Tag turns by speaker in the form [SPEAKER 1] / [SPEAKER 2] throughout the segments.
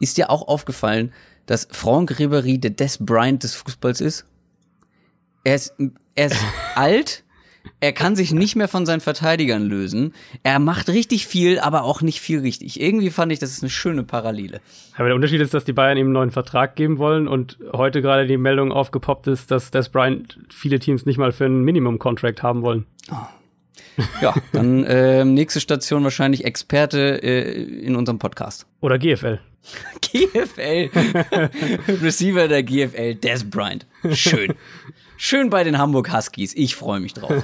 [SPEAKER 1] ist dir auch aufgefallen, dass Franck Ribéry der Des Bryant des Fußballs ist? Er ist, er ist alt, er kann sich nicht mehr von seinen Verteidigern lösen. Er macht richtig viel, aber auch nicht viel richtig. Irgendwie fand ich, das ist eine schöne Parallele.
[SPEAKER 2] Aber der Unterschied ist, dass die Bayern ihm einen neuen Vertrag geben wollen und heute gerade die Meldung aufgepoppt ist, dass Des Bryant viele Teams nicht mal für einen Minimum-Contract haben wollen. Oh.
[SPEAKER 1] Ja, dann äh, nächste Station wahrscheinlich Experte äh, in unserem Podcast.
[SPEAKER 2] Oder GFL.
[SPEAKER 1] GFL. Receiver der GFL, Des Bryant. Schön. Schön bei den Hamburg Huskies. Ich freue mich drauf.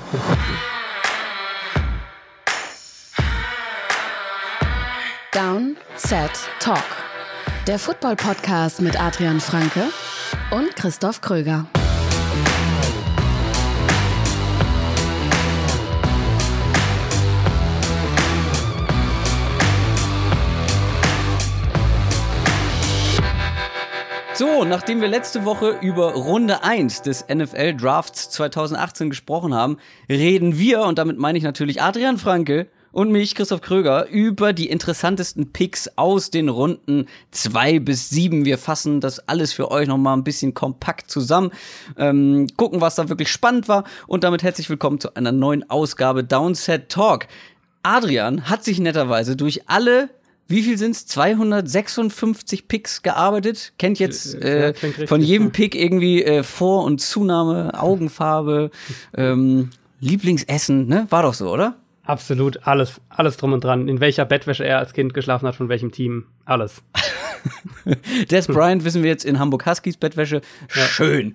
[SPEAKER 3] Down, Set, Talk. Der Football-Podcast mit Adrian Franke und Christoph Kröger.
[SPEAKER 1] So, nachdem wir letzte Woche über Runde 1 des NFL Drafts 2018 gesprochen haben, reden wir, und damit meine ich natürlich Adrian Franke und mich, Christoph Kröger, über die interessantesten Picks aus den Runden 2 bis 7. Wir fassen das alles für euch nochmal ein bisschen kompakt zusammen, ähm, gucken, was da wirklich spannend war und damit herzlich willkommen zu einer neuen Ausgabe Downset Talk. Adrian hat sich netterweise durch alle wie viel sind's? 256 Picks gearbeitet. Kennt jetzt äh, ja, von jedem Pick irgendwie äh, Vor- und Zunahme, Augenfarbe, ähm, Lieblingsessen, ne? War doch so, oder?
[SPEAKER 2] Absolut, alles, alles drum und dran. In welcher Bettwäsche er als Kind geschlafen hat, von welchem Team, alles.
[SPEAKER 1] Des Bryant wissen wir jetzt in Hamburg Huskies Bettwäsche. Schön,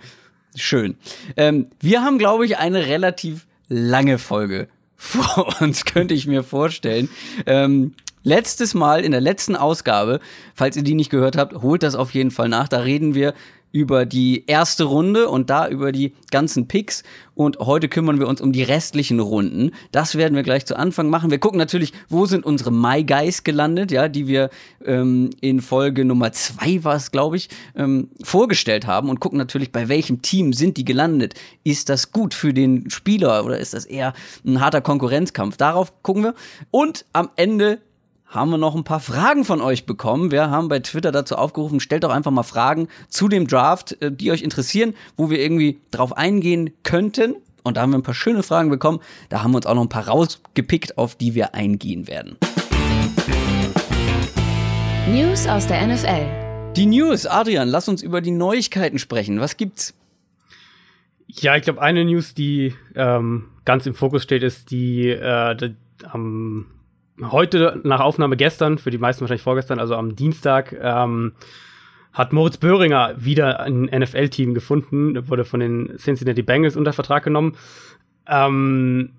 [SPEAKER 1] ja. schön. Ähm, wir haben, glaube ich, eine relativ lange Folge vor uns, könnte ich mir vorstellen. Ähm, letztes Mal in der letzten Ausgabe, falls ihr die nicht gehört habt, holt das auf jeden Fall nach. Da reden wir über die erste Runde und da über die ganzen Picks. Und heute kümmern wir uns um die restlichen Runden. Das werden wir gleich zu Anfang machen. Wir gucken natürlich, wo sind unsere My Guys gelandet, ja, die wir ähm, in Folge Nummer zwei war es, glaube ich, ähm, vorgestellt haben und gucken natürlich, bei welchem Team sind die gelandet. Ist das gut für den Spieler oder ist das eher ein harter Konkurrenzkampf? Darauf gucken wir. Und am Ende haben wir noch ein paar Fragen von euch bekommen. Wir haben bei Twitter dazu aufgerufen, stellt doch einfach mal Fragen zu dem Draft, äh, die euch interessieren, wo wir irgendwie drauf eingehen könnten. Und da haben wir ein paar schöne Fragen bekommen. Da haben wir uns auch noch ein paar rausgepickt, auf die wir eingehen werden.
[SPEAKER 3] News aus der NFL.
[SPEAKER 1] Die News, Adrian, lass uns über die Neuigkeiten sprechen. Was gibt's?
[SPEAKER 2] Ja, ich glaube, eine News, die ähm, ganz im Fokus steht, ist die, äh, die am heute nach Aufnahme gestern, für die meisten wahrscheinlich vorgestern, also am Dienstag, ähm, hat Moritz Böhringer wieder ein NFL-Team gefunden. Wurde von den Cincinnati Bengals unter Vertrag genommen. Ähm,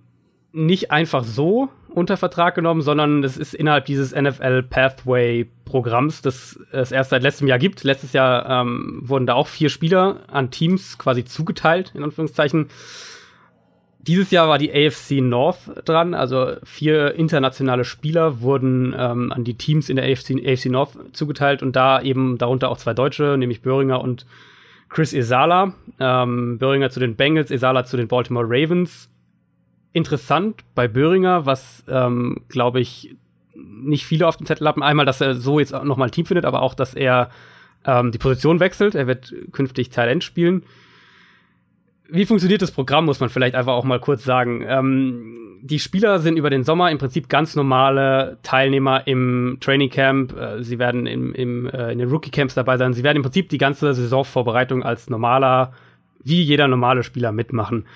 [SPEAKER 2] nicht einfach so unter Vertrag genommen, sondern es ist innerhalb dieses NFL Pathway Programms, das es erst seit letztem Jahr gibt. Letztes Jahr ähm, wurden da auch vier Spieler an Teams quasi zugeteilt, in Anführungszeichen. Dieses Jahr war die AFC North dran, also vier internationale Spieler wurden ähm, an die Teams in der AFC, AFC North zugeteilt und da eben darunter auch zwei Deutsche, nämlich Böhringer und Chris Esala. Ähm, Böhringer zu den Bengals, Esala zu den Baltimore Ravens. Interessant bei Böhringer, was ähm, glaube ich nicht viele auf dem Zettel haben. Einmal, dass er so jetzt nochmal ein Team findet, aber auch, dass er ähm, die Position wechselt. Er wird künftig Talent spielen wie funktioniert das Programm, muss man vielleicht einfach auch mal kurz sagen. Ähm, die Spieler sind über den Sommer im Prinzip ganz normale Teilnehmer im Training Camp. Äh, sie werden im, im, äh, in den Rookie Camps dabei sein. Sie werden im Prinzip die ganze Saisonvorbereitung als normaler, wie jeder normale Spieler mitmachen.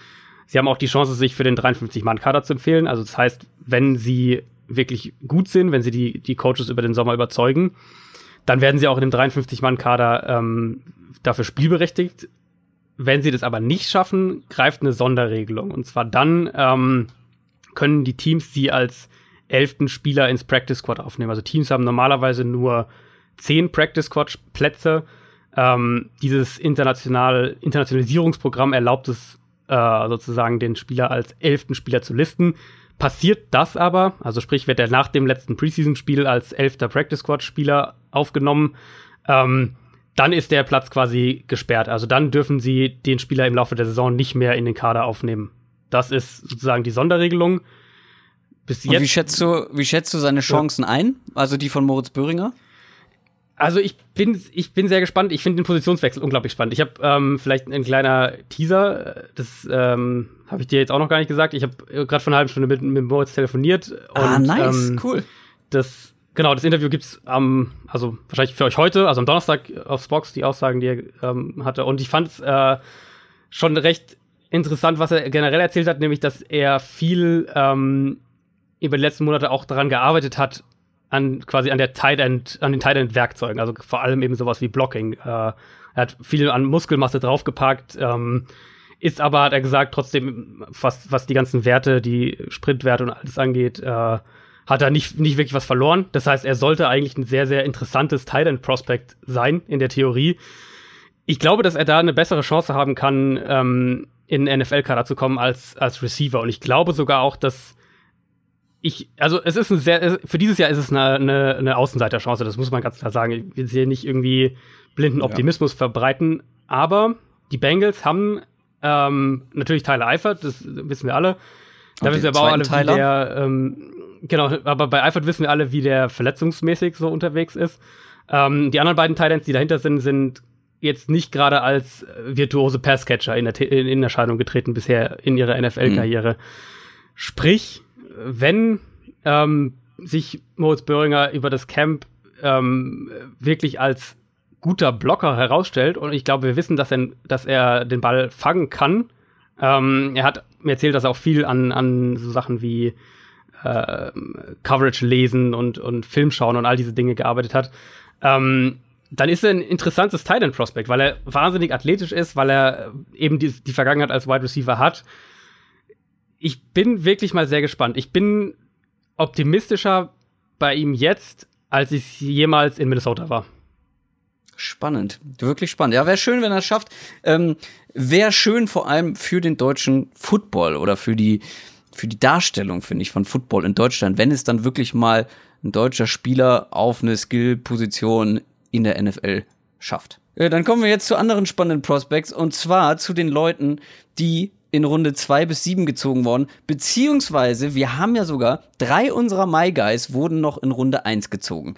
[SPEAKER 2] Sie haben auch die Chance, sich für den 53-Mann-Kader zu empfehlen. Also das heißt, wenn sie wirklich gut sind, wenn sie die, die Coaches über den Sommer überzeugen, dann werden sie auch in dem 53-Mann-Kader ähm, dafür spielberechtigt wenn sie das aber nicht schaffen, greift eine Sonderregelung. Und zwar dann ähm, können die Teams sie als elften Spieler ins Practice Squad aufnehmen. Also Teams haben normalerweise nur zehn Practice Squad Plätze. Ähm, dieses international Internationalisierungsprogramm erlaubt es äh, sozusagen den Spieler als elften Spieler zu listen. Passiert das aber, also sprich, wird er nach dem letzten Preseason-Spiel als elfter Practice Squad-Spieler aufgenommen, ähm, dann ist der Platz quasi gesperrt. Also dann dürfen sie den Spieler im Laufe der Saison nicht mehr in den Kader aufnehmen. Das ist sozusagen die Sonderregelung.
[SPEAKER 1] Bis jetzt. Und wie schätzt du, wie schätzt du seine Chancen ja. ein? Also die von Moritz Böhringer?
[SPEAKER 2] Also ich bin, ich bin sehr gespannt. Ich finde den Positionswechsel unglaublich spannend. Ich habe ähm, vielleicht ein kleiner Teaser. Das ähm, habe ich dir jetzt auch noch gar nicht gesagt. Ich habe gerade vor einer halben Stunde mit, mit Moritz telefoniert.
[SPEAKER 1] ah, nice, ähm, cool.
[SPEAKER 2] Das genau, das Interview gibt's am, also wahrscheinlich für euch heute, also am Donnerstag auf Box die Aussagen, die er ähm, hatte. Und ich fand es äh, schon recht interessant, was er generell erzählt hat, nämlich, dass er viel ähm, über die letzten Monate auch daran gearbeitet hat, an quasi an der Tight End, an den Tight End Werkzeugen, also vor allem eben sowas wie Blocking. Äh, er hat viel an Muskelmasse draufgepackt, ähm, ist aber, hat er gesagt, trotzdem, was, was die ganzen Werte, die Sprintwerte und alles angeht, äh, hat er nicht, nicht wirklich was verloren. Das heißt, er sollte eigentlich ein sehr, sehr interessantes Tight End Prospect sein in der Theorie. Ich glaube, dass er da eine bessere Chance haben kann, ähm, in NFL-Kader zu kommen als, als Receiver. Und ich glaube sogar auch, dass ich, also es ist ein sehr, für dieses Jahr ist es eine, eine, eine Außenseiterchance, das muss man ganz klar sagen. Ich will hier nicht irgendwie blinden Optimismus ja. verbreiten, aber die Bengals haben ähm, natürlich Tyler Eifert, das wissen wir alle. Da wissen wir aber auch alle, wie der, ähm, genau, aber bei Eifert wissen wir alle, wie der verletzungsmäßig so unterwegs ist. Ähm, die anderen beiden Titans, die dahinter sind, sind jetzt nicht gerade als virtuose Passcatcher in, in, in Erscheinung getreten bisher in ihrer NFL-Karriere. Mhm. Sprich, wenn ähm, sich Moritz Böhringer über das Camp ähm, wirklich als guter Blocker herausstellt, und ich glaube, wir wissen, dass er, dass er den Ball fangen kann. Ähm, er hat mir erzählt, dass er auch viel an, an so Sachen wie äh, Coverage lesen und, und Film schauen und all diese Dinge gearbeitet hat. Ähm, dann ist er ein interessantes Tight Prospect, weil er wahnsinnig athletisch ist, weil er eben die, die Vergangenheit als Wide Receiver hat ich bin wirklich mal sehr gespannt. Ich bin optimistischer bei ihm jetzt, als ich jemals in Minnesota war.
[SPEAKER 1] Spannend, wirklich spannend. Ja, wäre schön, wenn er es schafft. Ähm, wäre schön vor allem für den deutschen Football oder für die, für die Darstellung, finde ich, von Football in Deutschland, wenn es dann wirklich mal ein deutscher Spieler auf eine Skill-Position in der NFL schafft. Äh, dann kommen wir jetzt zu anderen spannenden Prospects und zwar zu den Leuten, die in Runde 2 bis 7 gezogen worden, beziehungsweise wir haben ja sogar drei unserer My Guys wurden noch in Runde 1 gezogen.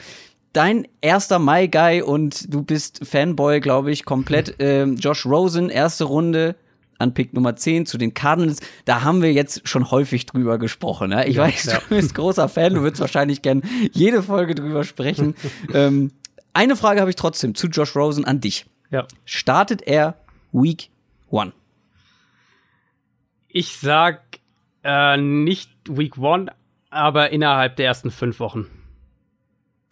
[SPEAKER 1] Dein erster My Guy und du bist Fanboy, glaube ich, komplett. Ähm, Josh Rosen, erste Runde, an Pick Nummer 10 zu den Cardinals. Da haben wir jetzt schon häufig drüber gesprochen. Ja? Ich ja, weiß, ja. du bist großer Fan, du würdest wahrscheinlich gern jede Folge drüber sprechen. ähm, eine Frage habe ich trotzdem zu Josh Rosen an dich.
[SPEAKER 2] Ja.
[SPEAKER 1] Startet er Week 1?
[SPEAKER 2] Ich sag äh, nicht Week One, aber innerhalb der ersten fünf Wochen.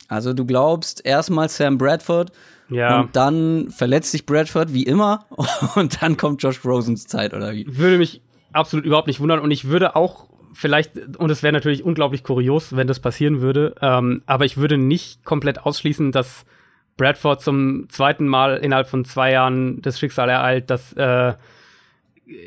[SPEAKER 1] Also du glaubst erstmal Sam Bradford ja. und dann verletzt sich Bradford wie immer und dann kommt Josh Rosens Zeit oder wie?
[SPEAKER 2] Würde mich absolut überhaupt nicht wundern und ich würde auch vielleicht, und es wäre natürlich unglaublich kurios, wenn das passieren würde, ähm, aber ich würde nicht komplett ausschließen, dass Bradford zum zweiten Mal innerhalb von zwei Jahren das Schicksal ereilt, dass äh,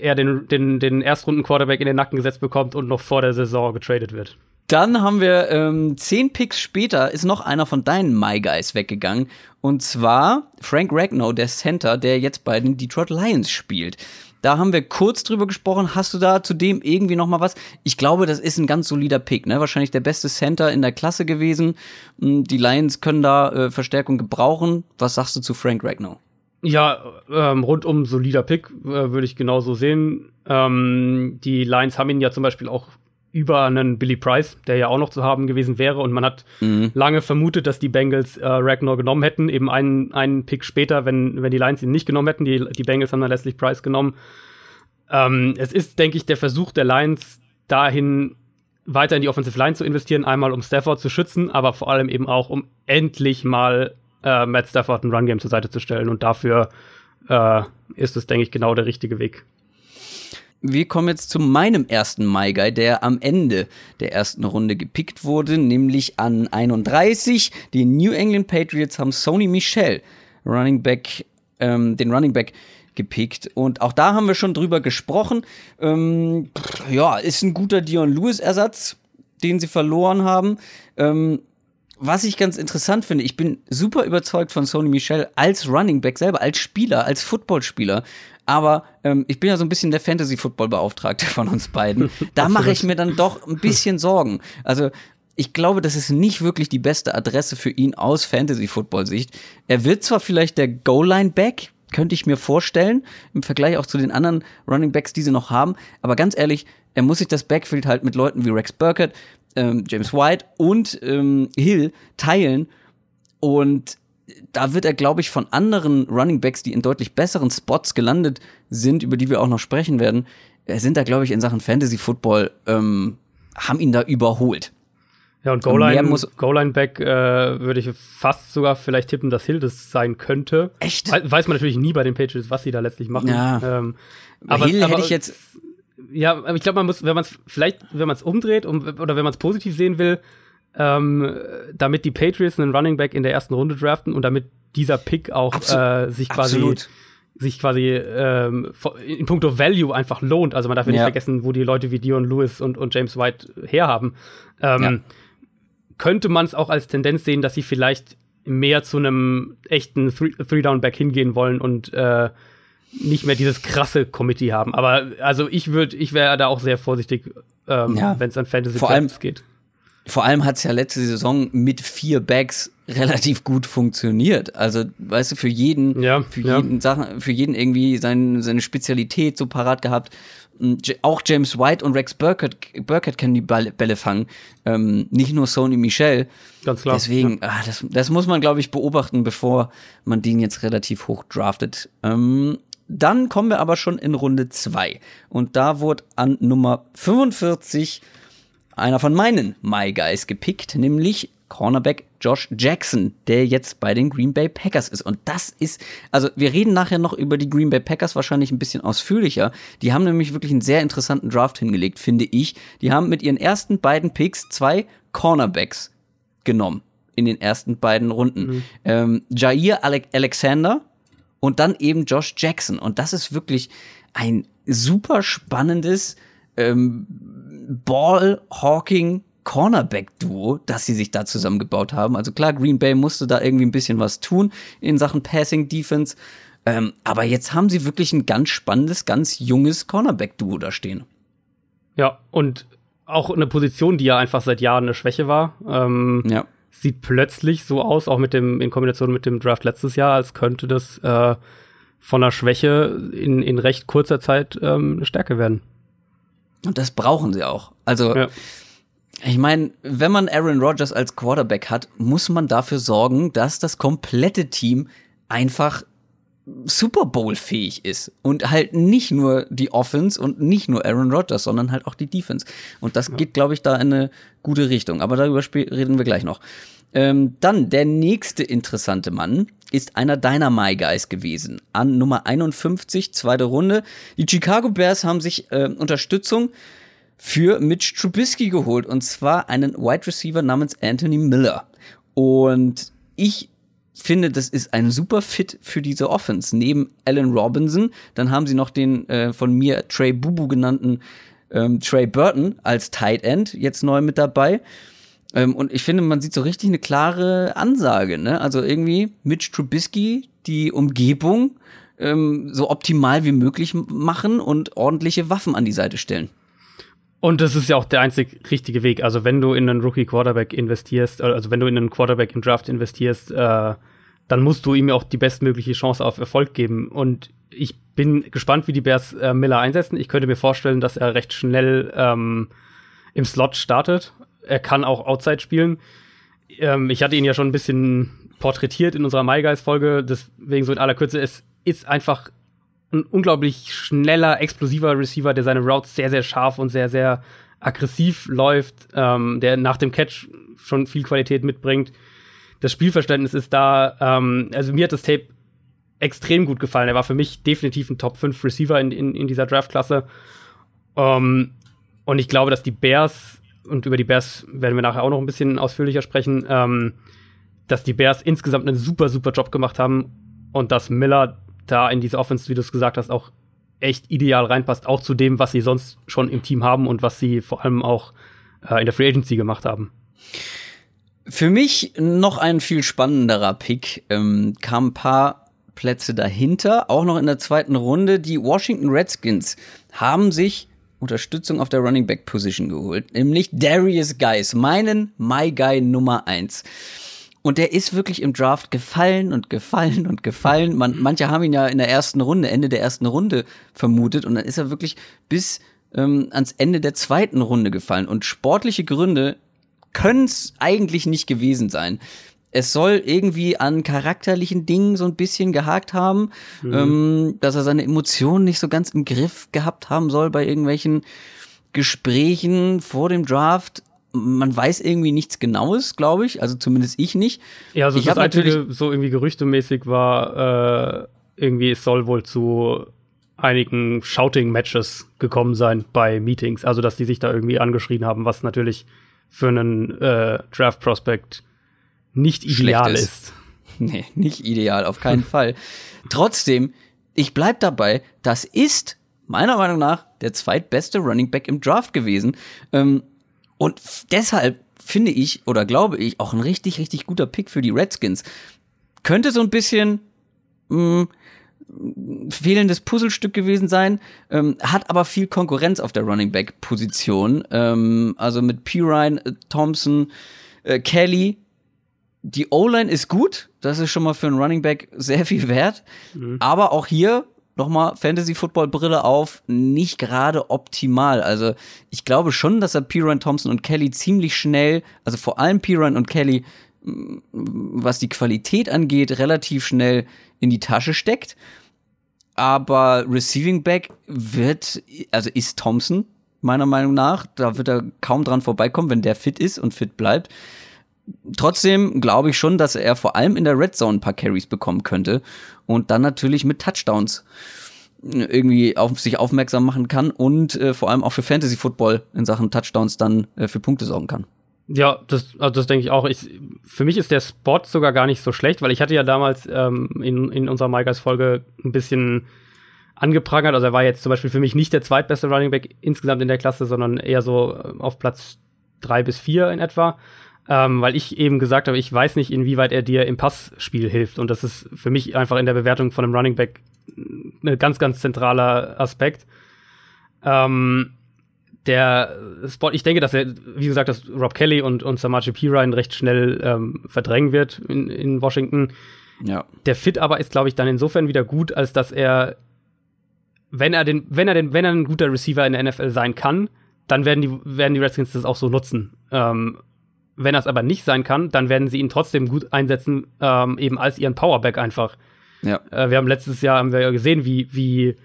[SPEAKER 2] er den, den, den Erstrunden-Quarterback in den Nacken gesetzt bekommt und noch vor der Saison getradet wird.
[SPEAKER 1] Dann haben wir ähm, zehn Picks später ist noch einer von deinen My Guys weggegangen. Und zwar Frank Ragnow, der Center, der jetzt bei den Detroit Lions spielt. Da haben wir kurz drüber gesprochen. Hast du da zudem irgendwie noch mal was? Ich glaube, das ist ein ganz solider Pick, ne? Wahrscheinlich der beste Center in der Klasse gewesen. Hm, die Lions können da äh, Verstärkung gebrauchen. Was sagst du zu Frank Ragnow?
[SPEAKER 2] Ja, ähm, rundum solider Pick, äh, würde ich genauso sehen. Ähm, die Lions haben ihn ja zum Beispiel auch über einen Billy Price, der ja auch noch zu haben gewesen wäre. Und man hat mhm. lange vermutet, dass die Bengals äh, Ragnar genommen hätten. Eben einen, einen Pick später, wenn, wenn die Lions ihn nicht genommen hätten. Die, die Bengals haben dann letztlich Price genommen. Ähm, es ist, denke ich, der Versuch der Lions, dahin weiter in die Offensive Line zu investieren. Einmal, um Stafford zu schützen, aber vor allem eben auch, um endlich mal äh, Matt Stafford ein Run-Game zur Seite zu stellen. Und dafür äh, ist es, denke ich, genau der richtige Weg.
[SPEAKER 1] Wir kommen jetzt zu meinem ersten My der am Ende der ersten Runde gepickt wurde, nämlich an 31. Die New England Patriots haben Sony Michel, Running Back, ähm, den Running Back gepickt. Und auch da haben wir schon drüber gesprochen. Ähm, ja, ist ein guter Dion Lewis-Ersatz, den sie verloren haben. Ähm, was ich ganz interessant finde, ich bin super überzeugt von Sony Michel als Running Back selber, als Spieler, als Footballspieler. Aber ähm, ich bin ja so ein bisschen der Fantasy-Football-Beauftragte von uns beiden. Da mache ich mir dann doch ein bisschen Sorgen. Also ich glaube, das ist nicht wirklich die beste Adresse für ihn aus Fantasy-Football-Sicht. Er wird zwar vielleicht der Goal-Line-Back, könnte ich mir vorstellen, im Vergleich auch zu den anderen Running Backs, die sie noch haben, aber ganz ehrlich, er muss sich das Backfield halt mit Leuten wie Rex Burkett, ähm, James White und ähm, Hill teilen und da wird er, glaube ich, von anderen Running Backs, die in deutlich besseren Spots gelandet sind, über die wir auch noch sprechen werden, äh, sind da, glaube ich, in Sachen Fantasy Football, ähm, haben ihn da überholt.
[SPEAKER 2] Ja, und Goal-Line-Back Goal äh, würde ich fast sogar vielleicht tippen, dass Hill das sein könnte.
[SPEAKER 1] Echt?
[SPEAKER 2] We weiß man natürlich nie bei den Patriots, was sie da letztlich machen.
[SPEAKER 1] Ja.
[SPEAKER 2] Ähm,
[SPEAKER 1] aber Hill hätte ich jetzt.
[SPEAKER 2] Ja, aber ich glaube, man muss, wenn man es vielleicht, wenn man es umdreht um, oder wenn man es positiv sehen will, ähm, damit die Patriots einen Running Back in der ersten Runde draften und damit dieser Pick auch äh, sich quasi
[SPEAKER 1] Absolut.
[SPEAKER 2] sich quasi ähm, in puncto Value einfach lohnt. Also man darf ja nicht vergessen, wo die Leute wie Dion Lewis und, und James White herhaben. Ähm,
[SPEAKER 1] Ja.
[SPEAKER 2] Könnte man es auch als Tendenz sehen, dass sie vielleicht mehr zu einem echten Three- Three-Down-Back hingehen wollen und äh, nicht mehr dieses krasse Committee haben. Aber also ich würde, ich wäre da auch sehr vorsichtig, ähm,
[SPEAKER 1] Ja.
[SPEAKER 2] wenn es an Fantasy
[SPEAKER 1] Vor allem-
[SPEAKER 2] geht.
[SPEAKER 1] Vor allem hat's ja letzte Saison mit vier Backs relativ gut funktioniert. Also, weißt du, für jeden,
[SPEAKER 2] Ja,
[SPEAKER 1] für
[SPEAKER 2] ja.
[SPEAKER 1] jeden Sachen, für jeden irgendwie sein, seine Spezialität so parat gehabt. Auch James White und Rex Burkett, Burkett können die Bälle fangen. Ähm, nicht nur Sony Michel.
[SPEAKER 2] Ganz klar.
[SPEAKER 1] Deswegen, ah, das, das muss man, glaube ich, beobachten, bevor man den jetzt relativ hoch draftet. Ähm, dann kommen wir aber schon in Runde zwei Und da wurde an Nummer 45 einer von meinen My Guys gepickt, nämlich Cornerback Josh Jackson, der jetzt bei den Green Bay Packers ist. Und das ist, also wir reden nachher noch über die Green Bay Packers wahrscheinlich ein bisschen ausführlicher. Die haben nämlich wirklich einen sehr interessanten Draft hingelegt, finde ich. Die haben mit ihren ersten beiden Picks zwei Cornerbacks genommen in den ersten beiden Runden. Ähm, Jair Ale Alexander und dann eben Josh Jackson. Und das ist wirklich ein super spannendes ähm, Ball-Hawking Cornerback-Duo, das sie sich da zusammengebaut haben. Also klar, Green Bay musste da irgendwie ein bisschen was tun in Sachen Passing Defense. Ähm, aber jetzt haben sie wirklich ein ganz spannendes, ganz junges Cornerback-Duo da stehen.
[SPEAKER 2] Ja, und auch eine Position, die ja einfach seit Jahren eine Schwäche war. Ähm,
[SPEAKER 1] Ja.
[SPEAKER 2] Sieht plötzlich so aus, auch mit dem, in Kombination mit dem Draft letztes Jahr, als könnte das äh, von einer Schwäche in, in recht kurzer Zeit ähm, eine Stärke werden.
[SPEAKER 1] Und das brauchen sie auch. Also,
[SPEAKER 2] Ja.
[SPEAKER 1] ich meine, wenn man Aaron Rodgers als Quarterback hat, muss man dafür sorgen, dass das komplette Team einfach Super Bowl fähig ist und halt nicht nur die Offense und nicht nur Aaron Rodgers, sondern halt auch die Defense. Und das geht, glaube ich, da in eine gute Richtung. Aber darüber reden wir gleich noch. Ähm, dann der nächste interessante Mann ist einer deiner My Guys gewesen. An Nummer 51, zweite Runde. Die Chicago Bears haben sich äh, Unterstützung für Mitch Trubisky geholt und zwar einen Wide Receiver namens Anthony Miller. Und ich finde, das ist ein super Fit für diese Offense. Neben Allen Robinson, dann haben sie noch den äh, von mir Trey Bubu genannten ähm, Trey Burton als Tight End jetzt neu mit dabei. Ähm, und ich finde, man sieht so richtig eine klare Ansage. Ne? Also irgendwie Mitch Trubisky, die Umgebung ähm, so optimal wie möglich machen und ordentliche Waffen an die Seite stellen.
[SPEAKER 2] Und das ist ja auch der einzig richtige Weg. Also wenn du in einen Rookie Quarterback investierst, äh, also wenn du in einen Quarterback im Draft investierst, äh, dann musst du ihm ja auch die bestmögliche Chance auf Erfolg geben. Und ich bin gespannt, wie die Bears äh, Miller einsetzen. Ich könnte mir vorstellen, dass er recht schnell ähm, im Slot startet. Er kann auch Outside spielen. Ähm, ich hatte ihn ja schon ein bisschen porträtiert in unserer My Guys Folge, deswegen so in aller Kürze. Es ist einfach ein unglaublich schneller, explosiver Receiver, der seine Routes sehr, sehr scharf und sehr, sehr aggressiv läuft, ähm, der nach dem Catch schon viel Qualität mitbringt. Das Spielverständnis ist da. Ähm, also mir hat das Tape extrem gut gefallen. Er war für mich definitiv ein Top 5 Receiver in, in, in dieser Draftklasse. Ähm, und ich glaube, dass die Bears, und über die Bears werden wir nachher auch noch ein bisschen ausführlicher sprechen, ähm, dass die Bears insgesamt einen super, super Job gemacht haben und dass Miller da in diese Offense, wie du es gesagt hast, auch echt ideal reinpasst, auch zu dem, was sie sonst schon im Team haben und was sie vor allem auch äh, in der Free Agency gemacht haben.
[SPEAKER 1] Für mich noch ein viel spannenderer Pick. Ähm, kam ein paar Plätze dahinter, auch noch in der zweiten Runde. Die Washington Redskins haben sich Unterstützung auf der Running Back Position geholt, nämlich Darius Guys, meinen My Guy Nummer eins. Und der ist wirklich im Draft gefallen und gefallen und gefallen. Man, manche haben ihn ja in der ersten Runde, Ende der ersten Runde vermutet. Und dann ist er wirklich bis ähm, ans Ende der zweiten Runde gefallen. Und sportliche Gründe können es eigentlich nicht gewesen sein. Es soll irgendwie an charakterlichen Dingen so ein bisschen gehakt haben, mhm. ähm, dass er seine Emotionen nicht so ganz im Griff gehabt haben soll bei irgendwelchen Gesprächen vor dem Draft man weiß irgendwie nichts Genaues, glaube ich. Also zumindest ich nicht.
[SPEAKER 2] Ja, also
[SPEAKER 1] ich
[SPEAKER 2] das Einzige, so irgendwie gerüchtemäßig war, äh, irgendwie es soll wohl zu einigen Shouting-Matches gekommen sein bei Meetings. Also, dass die sich da irgendwie angeschrien haben, was natürlich für einen äh, Draft-Prospect nicht ideal ist. ist.
[SPEAKER 1] Nee, nicht ideal, auf keinen Fall. Trotzdem, ich bleib dabei, das ist meiner Meinung nach der zweitbeste Running Back im Draft gewesen. Ähm, und deshalb finde ich oder glaube ich auch ein richtig, richtig guter Pick für die Redskins. Könnte so ein bisschen mh, mm, fehlendes Puzzlestück gewesen sein, ähm, hat aber viel Konkurrenz auf der Running Back Position. Ähm, also mit P. Ryan, äh, Thompson, äh, Kelly. Die O-Line ist gut, das ist schon mal für einen Running Back sehr viel wert. Mhm. Aber auch hier nochmal Fantasy-Football-Brille auf, nicht gerade optimal. Also ich glaube schon, dass er Piran Thompson und Kelly ziemlich schnell, also vor allem Piran und Kelly, mm, was die Qualität angeht, relativ schnell in die Tasche steckt. Aber Receiving Back wird, also ist Thompson, meiner Meinung nach. Da wird er kaum dran vorbeikommen, wenn der fit ist und fit bleibt trotzdem glaube ich schon, dass er vor allem in der Red Zone ein paar Carries bekommen könnte und dann natürlich mit Touchdowns irgendwie auf sich aufmerksam machen kann und äh, vor allem auch für Fantasy Football in Sachen Touchdowns dann äh, für Punkte sorgen kann.
[SPEAKER 2] Ja, das, also das denke ich auch. Ich, für mich ist der Spot sogar gar nicht so schlecht, weil ich hatte ja damals ähm, in, in unserer MyGuys-Folge ein bisschen angeprangert. Also er war jetzt zum Beispiel für mich nicht der zweitbeste Running Back insgesamt in der Klasse, sondern eher so äh, auf Platz drei bis vier in etwa ähm, weil ich eben gesagt habe, ich weiß nicht, inwieweit er dir im Passspiel hilft. Und das ist für mich einfach in der Bewertung von einem Running Back ein ganz, ganz zentraler Aspekt. Ähm, der Spot, ich denke, dass er, wie gesagt, dass Rob Kelly und, und Samaje Pirine recht schnell ähm, verdrängen wird in, in Washington. Ja. Der Fit aber ist, glaube ich, dann insofern wieder gut, als dass er, wenn er den, wenn er den, wenn er ein guter Receiver in der NFL sein kann, dann werden die, werden die Redskins das auch so nutzen. Ähm, wenn das aber nicht sein kann, dann werden sie ihn trotzdem gut einsetzen, ähm, eben als ihren Powerback einfach. Ja. Äh, wir haben letztes Jahr haben wir gesehen, wie, wie,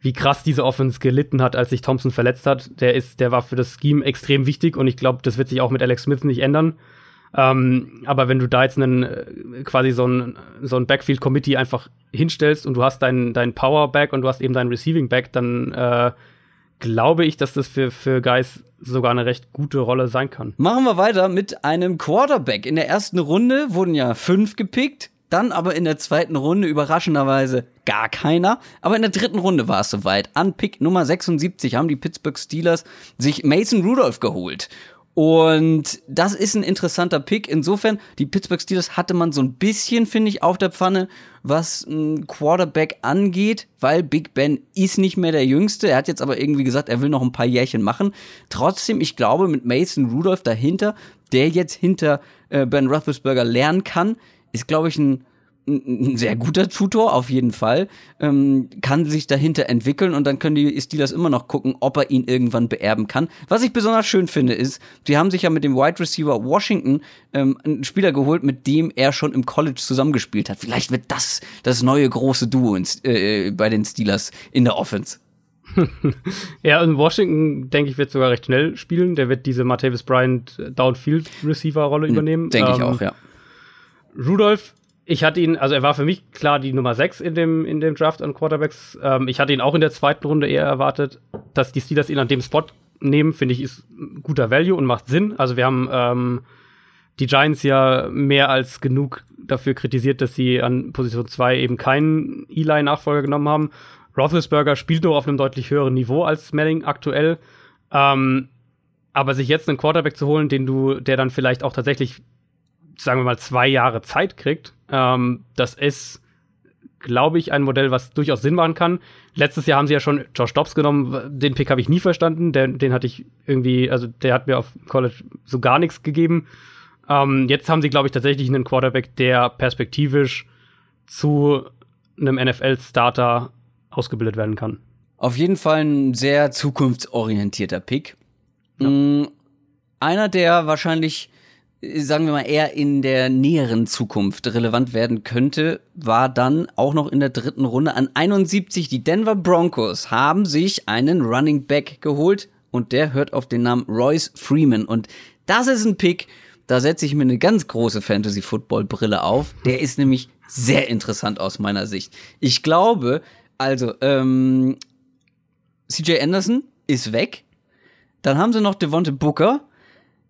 [SPEAKER 2] wie krass diese Offense gelitten hat, als sich Thompson verletzt hat. Der ist, der war für das Scheme extrem wichtig und ich glaube, das wird sich auch mit Alex Smith nicht ändern. Ähm, aber wenn du da jetzt einen äh, quasi so ein, so ein Backfield-Committee einfach hinstellst und du hast deinen dein Powerback und du hast eben deinen Receiving Back, dann äh, glaube ich, dass das für, für Guys sogar eine recht gute Rolle sein kann.
[SPEAKER 1] Machen wir weiter mit einem Quarterback. In der ersten Runde wurden ja fünf gepickt. Dann aber in der zweiten Runde überraschenderweise gar keiner. Aber in der dritten Runde war es soweit. An Pick Nummer 76 haben die Pittsburgh Steelers sich Mason Rudolph geholt. Und das ist ein interessanter Pick. Insofern, die Pittsburgh Steelers hatte man so ein bisschen, finde ich, auf der Pfanne, was ein Quarterback angeht, weil Big Ben ist nicht mehr der Jüngste. Er hat jetzt aber irgendwie gesagt, er will noch ein paar Jährchen machen. Trotzdem, ich glaube, mit Mason Rudolph dahinter, der jetzt hinter äh, Ben Roethlisberger lernen kann, ist, glaube ich, ein ein sehr guter Tutor auf jeden Fall, ähm, kann sich dahinter entwickeln und dann können die Steelers immer noch gucken, ob er ihn irgendwann beerben kann. Was ich besonders schön finde, ist, sie haben sich ja mit dem Wide Receiver Washington ähm, einen Spieler geholt, mit dem er schon im College zusammengespielt hat. Vielleicht wird das das neue große Duo ins, äh, bei den Steelers in der Offense.
[SPEAKER 2] ja, in Washington, denke ich, wird sogar recht schnell spielen. Der wird diese Martavis Bryant Downfield Receiver Rolle hm, übernehmen.
[SPEAKER 1] Denke ähm, ich auch, ja.
[SPEAKER 2] Rudolph ich hatte ihn, also er war für mich klar die Nummer 6 in dem, in dem Draft an Quarterbacks. Ähm, ich hatte ihn auch in der zweiten Runde eher erwartet. Dass die Steelers ihn an dem Spot nehmen, finde ich, ist guter Value und macht Sinn. Also wir haben ähm, die Giants ja mehr als genug dafür kritisiert, dass sie an Position 2 eben keinen Eli-Nachfolger genommen haben. Roethlisberger spielt nur auf einem deutlich höheren Niveau als Manning aktuell. Ähm, aber sich jetzt einen Quarterback zu holen, den du, der dann vielleicht auch tatsächlich sagen wir mal, zwei Jahre Zeit kriegt, ähm, das ist glaube ich, ein Modell, was durchaus Sinn machen kann. Letztes Jahr haben sie ja schon Josh Dobbs genommen. Den Pick habe ich nie verstanden. Den, den hatte ich irgendwie, also der hat mir auf College so gar nichts gegeben. Ähm, jetzt haben sie, glaube ich, tatsächlich einen Quarterback, der perspektivisch zu einem NFL-Starter ausgebildet werden kann.
[SPEAKER 1] Auf jeden Fall ein sehr zukunftsorientierter Pick. Ja. Mm, einer, der wahrscheinlich, sagen wir mal, eher in der näheren Zukunft relevant werden könnte, war dann auch noch in der dritten Runde an 71. Die Denver Broncos haben sich einen Running Back geholt und der hört auf den Namen Royce Freeman. Und das ist ein Pick, da setze ich mir eine ganz große Fantasy-Football-Brille auf. Der ist nämlich sehr interessant aus meiner Sicht. Ich glaube, also, ähm, CJ Anderson ist weg. Dann haben sie noch Devonte Booker,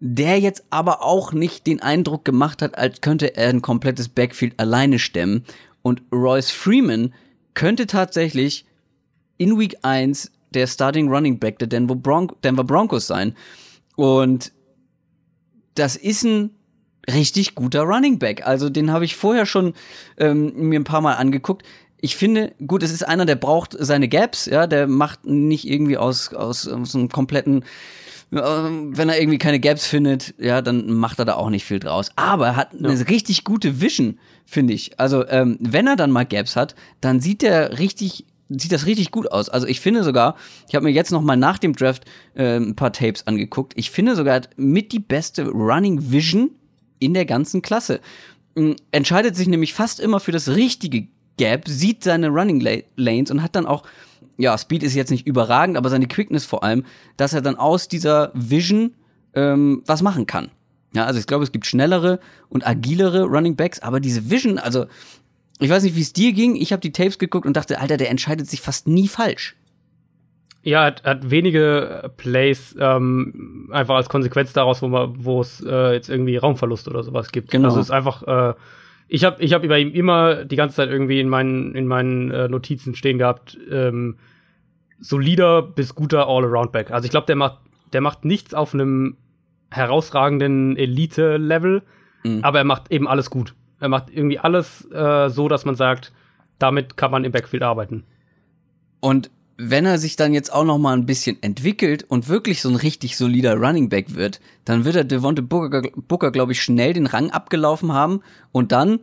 [SPEAKER 1] der jetzt aber auch nicht den Eindruck gemacht hat, als könnte er ein komplettes Backfield alleine stemmen. Und Royce Freeman könnte tatsächlich in Week 1 der Starting Running Back der Denver, Bron Denver Broncos sein. Und das ist ein richtig guter Running Back. Also den habe ich vorher schon ähm, mir ein paar Mal angeguckt. Ich finde, gut, es ist einer, der braucht seine Gaps, ja, der macht nicht irgendwie aus, aus, aus einem kompletten, wenn er irgendwie keine Gaps findet, ja, dann macht er da auch nicht viel draus. Aber er hat eine ja. richtig gute Vision, finde ich. Also, ähm, wenn er dann mal Gaps hat, dann sieht er richtig sieht das richtig gut aus. Also ich finde sogar, ich habe mir jetzt noch mal nach dem Draft äh, ein paar Tapes angeguckt. Ich finde sogar mit die beste Running Vision in der ganzen Klasse. Ähm, entscheidet sich nämlich fast immer für das richtige Gap, sieht seine Running Lanes und hat dann auch ja, Speed ist jetzt nicht überragend, aber seine Quickness vor allem, dass er dann aus dieser Vision ähm, was machen kann. Ja, also ich glaube, es gibt schnellere und agilere Running Backs, aber diese Vision, also ich weiß nicht, wie es dir ging. Ich habe die Tapes geguckt und dachte, Alter, der entscheidet sich fast nie falsch.
[SPEAKER 2] Ja, hat, hat wenige Plays ähm, einfach als Konsequenz daraus, wo man, wo es äh, jetzt irgendwie Raumverlust oder sowas gibt. Genau. Also es ist einfach, äh, ich habe ich hab über ihm immer die ganze Zeit irgendwie in meinen in meinen äh, Notizen stehen gehabt, ähm, solider bis guter All-Around-Back. Also ich glaube, der macht der macht nichts auf einem herausragenden Elite-Level, mhm. aber er macht eben alles gut. Er macht irgendwie alles äh, so, dass man sagt, damit kann man im Backfield arbeiten.
[SPEAKER 1] Und wenn er sich dann jetzt auch noch mal ein bisschen entwickelt und wirklich so ein richtig solider Running Back wird, dann wird er Devonte Booker, Booker glaube ich, schnell den Rang abgelaufen haben und dann,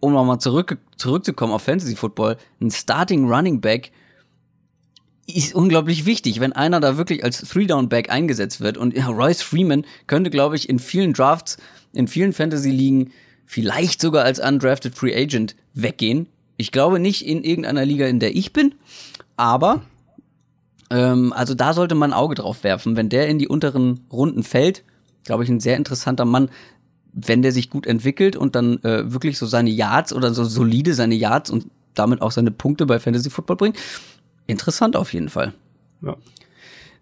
[SPEAKER 1] um noch mal zurück, zurückzukommen auf Fantasy Football, ein Starting Running Back ist unglaublich wichtig, wenn einer da wirklich als Three-Down-Back eingesetzt wird. Und ja, Royce Freeman könnte, glaube ich, in vielen Drafts, in vielen Fantasy-Ligen vielleicht sogar als undrafted Free Agent weggehen. Ich glaube nicht in irgendeiner Liga, in der ich bin, aber ähm, also da sollte man ein Auge drauf werfen. Wenn der in die unteren Runden fällt, glaube ich, ein sehr interessanter Mann, wenn der sich gut entwickelt und dann äh, wirklich so seine Yards oder so solide seine Yards und damit auch seine Punkte bei Fantasy Football bringt. Interessant auf jeden Fall. Ja.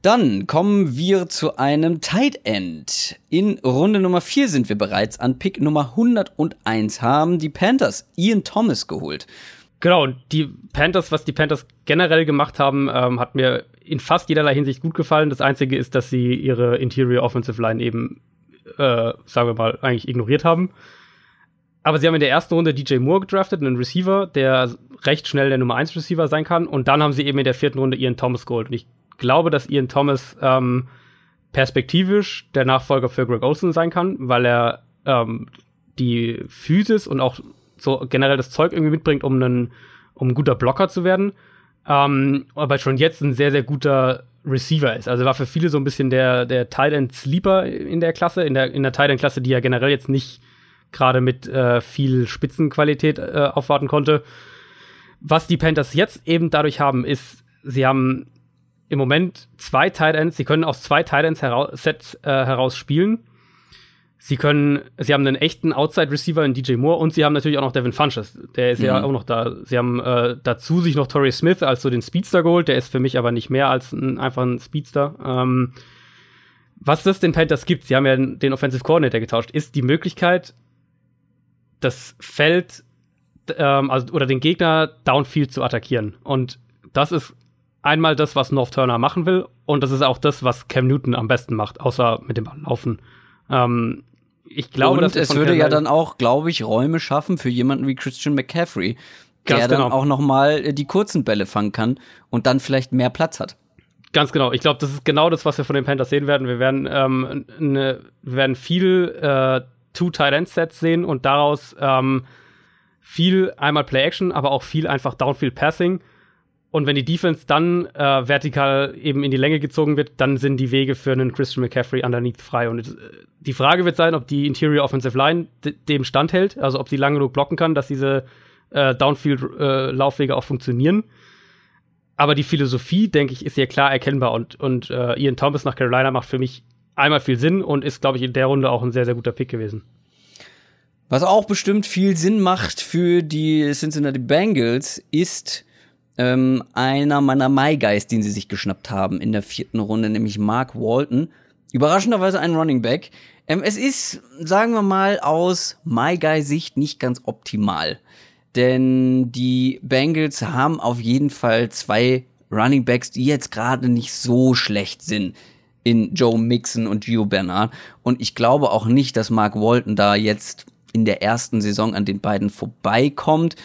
[SPEAKER 1] Dann kommen wir zu einem Tight End. In Runde Nummer 4 sind wir bereits an Pick Nummer 101, haben die Panthers Ian Thomas geholt.
[SPEAKER 2] Genau, die Panthers, was die Panthers generell gemacht haben, ähm, hat mir in fast jederlei Hinsicht gut gefallen. Das Einzige ist, dass sie ihre Interior Offensive Line eben, äh, sagen wir mal, eigentlich ignoriert haben. Aber sie haben in der ersten Runde DJ Moore gedraftet, einen Receiver, der recht schnell der Nummer 1 Receiver sein kann. Und dann haben sie eben in der vierten Runde Ian Thomas geholt. Und ich glaube, dass Ian Thomas ähm, perspektivisch der Nachfolger für Greg Olson sein kann, weil er ähm, die Physis und auch so generell das Zeug irgendwie mitbringt, um, einen, um ein guter Blocker zu werden. Ähm, aber schon jetzt ein sehr, sehr guter Receiver ist. Also war für viele so ein bisschen der, der Tight End Sleeper in der Klasse, in der, in der Tight End Klasse, die ja generell jetzt nicht gerade mit äh, viel Spitzenqualität äh, aufwarten konnte. Was die Panthers jetzt eben dadurch haben, ist, sie haben im Moment zwei Tight Ends. Sie können aus zwei Tight Ends hera Sets äh, heraus spielen. Sie können, sie haben einen echten Outside Receiver in DJ Moore und sie haben natürlich auch noch Devin Funches. Der ist mhm. ja auch noch da. Sie haben äh, dazu sich noch Torrey Smith als so den Speedster geholt. Der ist für mich aber nicht mehr als ein, einfach ein Speedster. Ähm, was das den Panthers gibt, sie haben ja den Offensive Coordinator getauscht, ist die Möglichkeit, das Feld ähm, also, oder den Gegner downfield zu attackieren. Und das ist einmal das, was North Turner machen will, und das ist auch das, was Cam Newton am besten macht, außer mit dem Ball laufen. Ähm, ich glaube,
[SPEAKER 1] und es würde ja dann auch, glaube ich, Räume schaffen für jemanden wie Christian McCaffrey, Ganz der genau. dann auch noch mal äh, die kurzen Bälle fangen kann und dann vielleicht mehr Platz hat.
[SPEAKER 2] Ganz genau. Ich glaube, das ist genau das, was wir von den Panthers sehen werden. Wir werden, ähm, ne, wir werden viel äh, Two Tight End Sets sehen und daraus ähm, viel einmal Play Action, aber auch viel einfach Downfield Passing. Und wenn die Defense dann äh, vertikal eben in die Länge gezogen wird, dann sind die Wege für einen Christian McCaffrey underneath frei. Und äh, die Frage wird sein, ob die Interior Offensive Line dem standhält, also ob sie lange genug blocken kann, dass diese äh, Downfield-Laufwege äh, auch funktionieren. Aber die Philosophie, denke ich, ist hier klar erkennbar. Und, und äh, Ian Thomas nach Carolina macht für mich einmal viel Sinn und ist, glaube ich, in der Runde auch ein sehr, sehr guter Pick gewesen.
[SPEAKER 1] Was auch bestimmt viel Sinn macht für die Cincinnati Bengals, ist ähm, einer meiner My Guys, den sie sich geschnappt haben in der vierten Runde, nämlich Mark Walton. Überraschenderweise ein Running Back. Ähm, es ist, sagen wir mal, aus My Guy Sicht nicht ganz optimal. Denn die Bengals haben auf jeden Fall zwei Running Backs, die jetzt gerade nicht so schlecht sind in Joe Mixon und Gio Bernard. Und ich glaube auch nicht, dass Mark Walton da jetzt in der ersten Saison an den beiden vorbeikommt.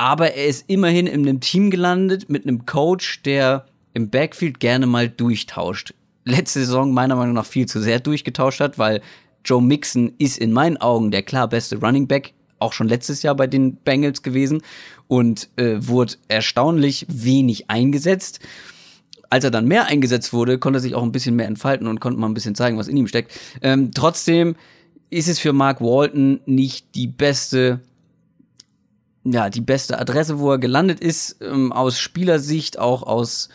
[SPEAKER 1] Aber er ist immerhin in einem Team gelandet mit einem Coach, der im Backfield gerne mal durchtauscht. Letzte Saison meiner Meinung nach viel zu sehr durchgetauscht hat, weil Joe Mixon ist in meinen Augen der klar beste Running Back, auch schon letztes Jahr bei den Bengals gewesen und äh, wurde erstaunlich wenig eingesetzt. Als er dann mehr eingesetzt wurde, konnte er sich auch ein bisschen mehr entfalten und konnte mal ein bisschen zeigen, was in ihm steckt. Ähm, trotzdem ist es für Mark Walton nicht die beste, ja, die beste Adresse, wo er gelandet ist, ähm, aus Spielersicht, auch aus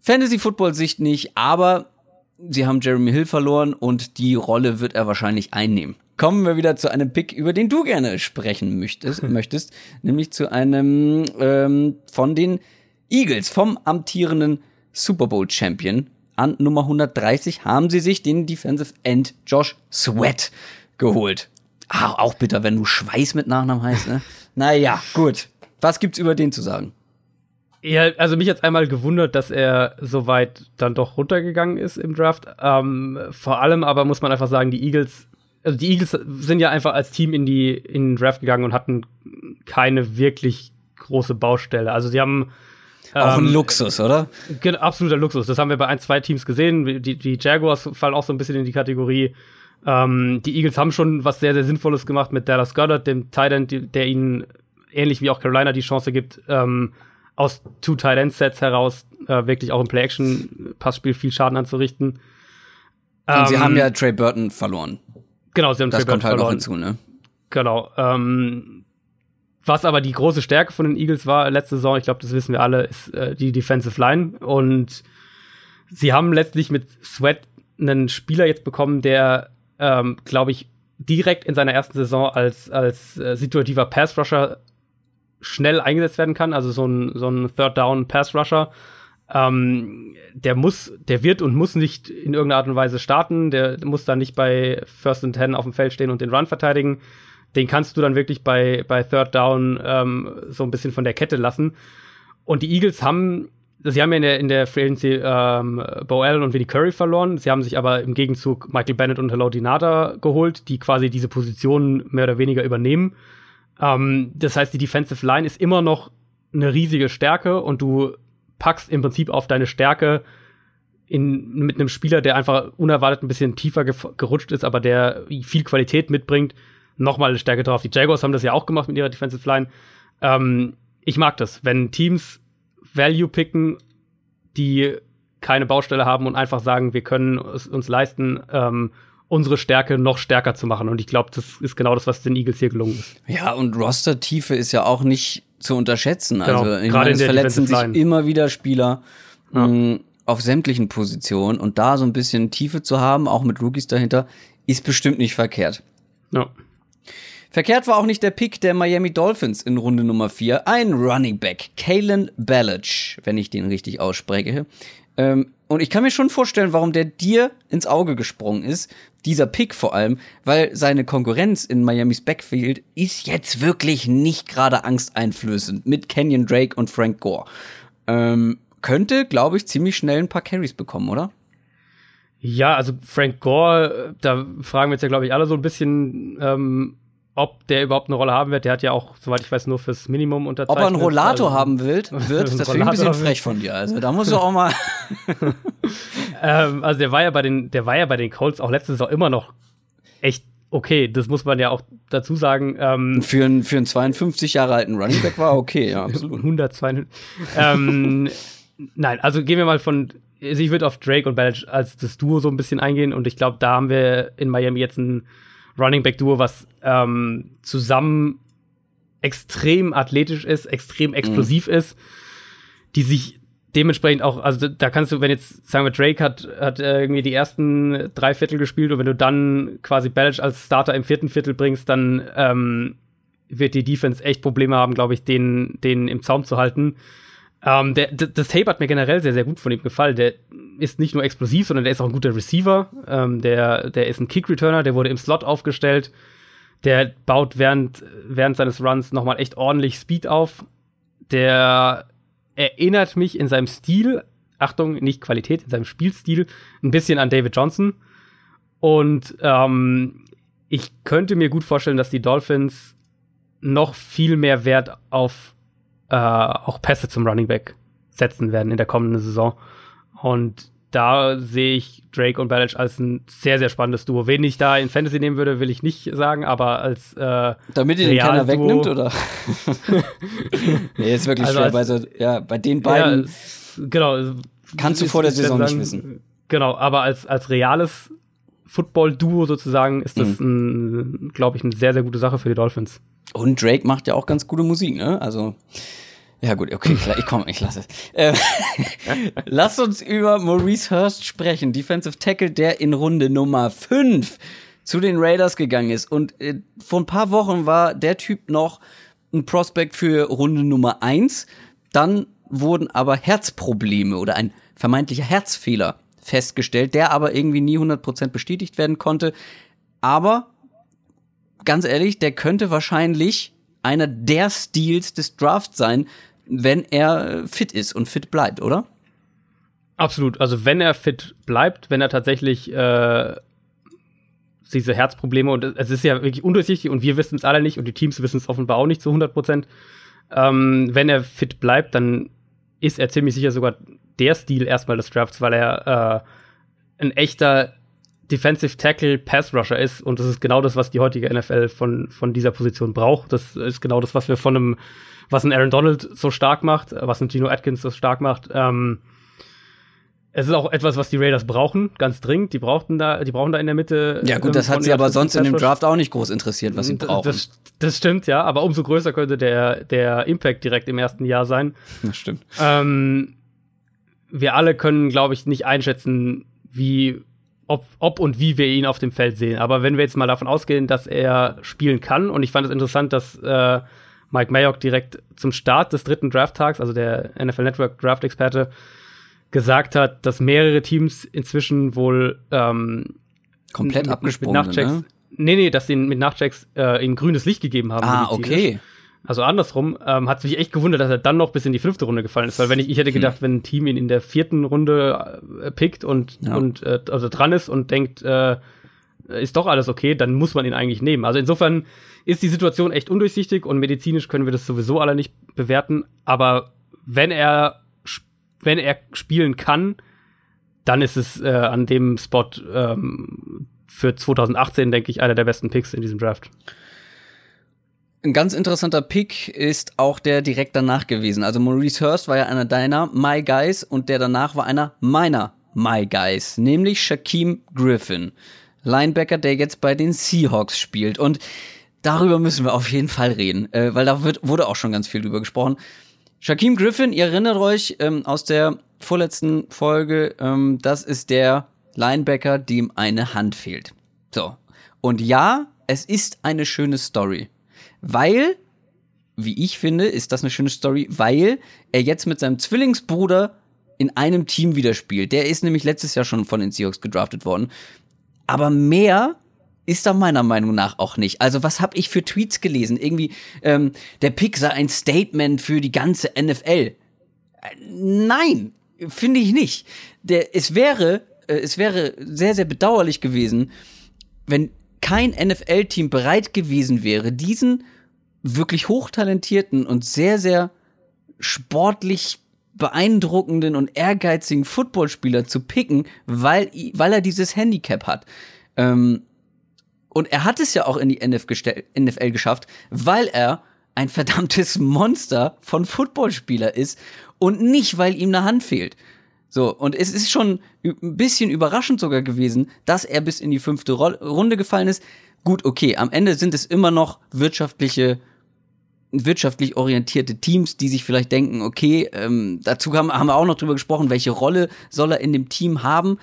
[SPEAKER 1] Fantasy-Football-Sicht nicht, aber sie haben Jeremy Hill verloren und die Rolle wird er wahrscheinlich einnehmen. Kommen wir wieder zu einem Pick, über den du gerne sprechen möchtest, möchtest nämlich zu einem ähm, von den Eagles, vom amtierenden Super Bowl Champion an Nummer 130 haben sie sich den Defensive End Josh Sweat geholt. Ah, auch bitter, wenn du Schweiß mit Nachnamen heißt, ne? naja, gut. Was gibt's über den zu sagen?
[SPEAKER 2] Ja, also mich hat einmal gewundert, dass er so weit dann doch runtergegangen ist im Draft. Ähm, vor allem aber muss man einfach sagen, die Eagles, also die Eagles sind ja einfach als Team in die in den Draft gegangen und hatten keine wirklich große Baustelle. Also sie haben
[SPEAKER 1] auch ein ähm, Luxus, oder?
[SPEAKER 2] Absoluter Luxus. Das haben wir bei ein, zwei Teams gesehen. Die, die Jaguars fallen auch so ein bisschen in die Kategorie. Ähm, die Eagles haben schon was sehr, sehr Sinnvolles gemacht mit Dallas Goddard, dem Tight End, der ihnen ähnlich wie auch Carolina die Chance gibt, ähm, aus Two Tight End Sets heraus äh, wirklich auch im Play-Action-Passspiel viel Schaden anzurichten.
[SPEAKER 1] Und sie haben ähm, ja Trey Burton verloren.
[SPEAKER 2] Genau, sie haben
[SPEAKER 1] das
[SPEAKER 2] Trey Burton
[SPEAKER 1] kommt halt verloren. noch hinzu, ne?
[SPEAKER 2] Genau. Ähm, was aber die große Stärke von den Eagles war letzte Saison, ich glaube, das wissen wir alle, ist äh, die Defensive Line. Und sie haben letztlich mit Sweat einen Spieler jetzt bekommen, der, ähm, glaube ich, direkt in seiner ersten Saison als, als äh, situativer Pass-Rusher schnell eingesetzt werden kann. Also so ein, so ein Third-Down-Pass-Rusher. Ähm, der muss, der wird und muss nicht in irgendeiner Art und Weise starten. Der muss dann nicht bei First and Ten auf dem Feld stehen und den Run verteidigen den kannst du dann wirklich bei, bei Third Down ähm, so ein bisschen von der Kette lassen. Und die Eagles haben, sie haben ja in der, in der Free Agency ähm, Bo Allen und Vinnie Curry verloren. Sie haben sich aber im Gegenzug Michael Bennett und Hello Dinata geholt, die quasi diese Position mehr oder weniger übernehmen. Ähm, das heißt, die Defensive Line ist immer noch eine riesige Stärke und du packst im Prinzip auf deine Stärke in, mit einem Spieler, der einfach unerwartet ein bisschen tiefer gerutscht ist, aber der viel Qualität mitbringt, nochmal eine Stärke drauf. Die Jaguars haben das ja auch gemacht mit ihrer Defensive Line. Ähm, ich mag das, wenn Teams Value picken, die keine Baustelle haben und einfach sagen, wir können es uns leisten, ähm, unsere Stärke noch stärker zu machen. Und ich glaube, das ist genau das, was den Eagles hier gelungen ist.
[SPEAKER 1] Ja, und Roster-Tiefe ist ja auch nicht zu unterschätzen. Genau, also ich meine, es verletzen sich immer wieder Spieler ja. mh, mm, auf sämtlichen Positionen und da so ein bisschen Tiefe zu haben, auch mit Rookies dahinter, ist bestimmt nicht verkehrt. Ja. Verkehrt war auch nicht der Pick der Miami Dolphins in Runde Nummer 4. Ein Running Back, Kalen Ballage, wenn ich den richtig ausspreche. Ähm, und ich kann mir schon vorstellen, warum der dir ins Auge gesprungen ist. Dieser Pick vor allem, weil seine Konkurrenz in Miamis Backfield ist jetzt wirklich nicht gerade angsteinflößend mit Kenyon Drake und Frank Gore. Ähm, könnte, glaube ich, ziemlich schnell ein paar Carries bekommen, oder?
[SPEAKER 2] Ja, also Frank Gore, da fragen wir jetzt ja, glaube ich, alle so ein bisschen, ähm, ob der überhaupt eine Rolle haben wird. Der hat ja auch, soweit ich weiß, nur fürs Minimum unterzeichnet.
[SPEAKER 1] Ob er einen Rollator also, haben will, wird, das finde ich ein bisschen frech von dir. Also da musst du auch mal.
[SPEAKER 2] ähm, also der war ja bei den, der war ja bei den Colts auch letzte Saison immer noch echt okay. Das muss man ja auch dazu sagen. Ähm,
[SPEAKER 1] für, einen, für einen 52 Jahre alten Running Back war okay, ja,
[SPEAKER 2] absolut. 102. ähm, nein, also gehen wir mal von also ich würde auf Drake und Belichick als das Duo so ein bisschen eingehen und ich glaube, da haben wir in Miami jetzt ein Running Back Duo, was ähm, zusammen extrem athletisch ist, extrem explosiv mhm. ist, die sich dementsprechend auch, also da kannst du, wenn jetzt, sagen wir, Drake hat, hat irgendwie die ersten drei Viertel gespielt und wenn du dann quasi Belichick als Starter im vierten Viertel bringst, dann ähm, wird die Defense echt Probleme haben, glaube ich, den, den im Zaum zu halten. Ähm, der, das Tape hat mir generell sehr, sehr gut von ihm gefallen. Der ist nicht nur explosiv, sondern der ist auch ein guter Receiver. Ähm, der, der ist ein Kick-Returner, der wurde im Slot aufgestellt. Der baut während, während seines Runs nochmal echt ordentlich Speed auf. Der erinnert mich in seinem Stil, Achtung, nicht Qualität, in seinem Spielstil, ein bisschen an David Johnson. Und ähm, ich könnte mir gut vorstellen, dass die Dolphins noch viel mehr Wert auf äh, auch Pässe zum Running Back setzen werden in der kommenden Saison. Und da sehe ich Drake und Belichick als ein sehr, sehr spannendes Duo. Wen ich da in Fantasy nehmen würde, will ich nicht sagen, aber als äh,
[SPEAKER 1] Damit ihr den keiner wegnimmt, oder? nee, ist wirklich also schwer, als, weil so, ja, bei den beiden
[SPEAKER 2] ja, genau,
[SPEAKER 1] kannst du vor der Saison nicht wissen.
[SPEAKER 2] Genau, aber als, als reales Football-Duo sozusagen ist das, mhm. glaube ich, eine sehr, sehr gute Sache für die Dolphins.
[SPEAKER 1] Und Drake macht ja auch ganz gute Musik, ne? Also. Ja gut, okay, klar, ich komme, ich lasse es. Äh, lass uns über Maurice Hurst sprechen, Defensive Tackle, der in Runde Nummer 5 zu den Raiders gegangen ist. Und äh, vor ein paar Wochen war der Typ noch ein Prospect für Runde Nummer 1. Dann wurden aber Herzprobleme oder ein vermeintlicher Herzfehler festgestellt, der aber irgendwie nie 100% bestätigt werden konnte. Aber ganz ehrlich, der könnte wahrscheinlich einer der Steals des Drafts sein, wenn er äh, fit ist und fit bleibt, oder?
[SPEAKER 2] Absolut. Also wenn er fit bleibt, wenn er tatsächlich äh, diese Herzprobleme und es ist ja wirklich undurchsichtig und wir wissen es alle nicht und die Teams wissen es offenbar auch nicht zu 100 Prozent. Ähm, wenn er fit bleibt, dann ist er ziemlich sicher sogar der Stil erstmal des Drafts, weil er äh, ein echter Defensive Tackle Pass Rusher ist und das ist genau das, was die heutige NFL von, von dieser Position braucht. Das ist genau das, was wir von einem, was ein Aaron Donald so stark macht, was ein Gino Atkins so stark macht. Ähm, es ist auch etwas, was die Raiders brauchen, ganz dringend. Die brauchten da, die brauchen da in der Mitte.
[SPEAKER 1] Ja gut, das hat sie aber sonst in dem Draft auch nicht groß interessiert, was sie brauchen.
[SPEAKER 2] Das, das, stimmt, ja, aber umso größer könnte der, der Impact direkt im ersten Jahr sein.
[SPEAKER 1] Das stimmt.
[SPEAKER 2] Ähm, wir alle können, glaube ich, nicht einschätzen, wie ob, ob und wie wir ihn auf dem Feld sehen. Aber wenn wir jetzt mal davon ausgehen, dass er spielen kann, und ich fand es interessant, dass äh, Mike Mayock direkt zum Start des dritten Drafttags, also der NFL Network Draft-Experte, gesagt hat, dass mehrere Teams inzwischen wohl ähm,
[SPEAKER 1] komplett abgesprungen Nachchecks, ne?
[SPEAKER 2] Nee, nee, dass sie mit Nachchecks äh, ihm grünes Licht gegeben haben.
[SPEAKER 1] Ah, okay.
[SPEAKER 2] Also andersrum, ähm, hat mich echt gewundert, dass er dann noch bis in die fünfte Runde gefallen ist, weil wenn ich, ich hätte hm. gedacht, hm. wenn ein Team ihn in der vierten Runde äh, pickt und, ja. und äh, also dran ist und denkt, äh, ist doch alles okay, dann muss man ihn eigentlich nehmen. Also insofern ist die Situation echt undurchsichtig und medizinisch können wir das sowieso alle nicht bewerten. Aber wenn er, wenn er spielen kann, dann ist es äh, an dem Spot ähm, für 2018, denke ich, einer der besten Picks in diesem Draft.
[SPEAKER 1] Ein ganz interessanter Pick ist auch der direkt danach gewesen. Also Maurice Hurst war ja einer deiner My Guys und der danach war einer meiner My Guys, nämlich Shaquem Griffin. Linebacker, der jetzt bei den Seahawks spielt. Und darüber müssen wir auf jeden Fall reden, äh, weil da wird, wurde auch schon ganz viel drüber gesprochen. Shaquem Griffin, ihr erinnert euch ähm, aus der vorletzten Folge, ähm, das ist der Linebacker, dem eine Hand fehlt. So. Und ja, es ist eine schöne Story. Weil, wie ich finde, ist das eine schöne Story, weil er jetzt mit seinem Zwillingsbruder in einem Team wieder spielt. Der ist nämlich letztes Jahr schon von den Seahawks gedraftet worden. Aber mehr ist da meiner Meinung nach auch nicht. Also was habe ich für Tweets gelesen? Irgendwie, ähm, der Pick sei ein Statement für die ganze NFL. Nein, finde ich nicht. Der, es wäre, äh, es wäre sehr, sehr bedauerlich gewesen, wenn kein NFL-Team bereit gewesen wäre, diesen wirklich hochtalentierten und sehr, sehr sportlich beeindruckenden und ehrgeizigen Footballspieler zu picken, weil, weil er dieses Handicap hat. Ähm, und er hat es ja auch in die NFL geschafft, weil er ein verdammtes Monster von Footballspieler ist und nicht, weil ihm eine Hand fehlt. So, und es ist schon ein bisschen überraschend sogar gewesen, dass er bis in die fünfte Runde gefallen ist. Gut, okay, am Ende sind es immer noch wirtschaftliche wirtschaftlich orientierte Teams, die sich vielleicht denken, okay, ähm, dazu haben, haben wir auch noch drüber gesprochen, welche Rolle soll er in dem Team haben.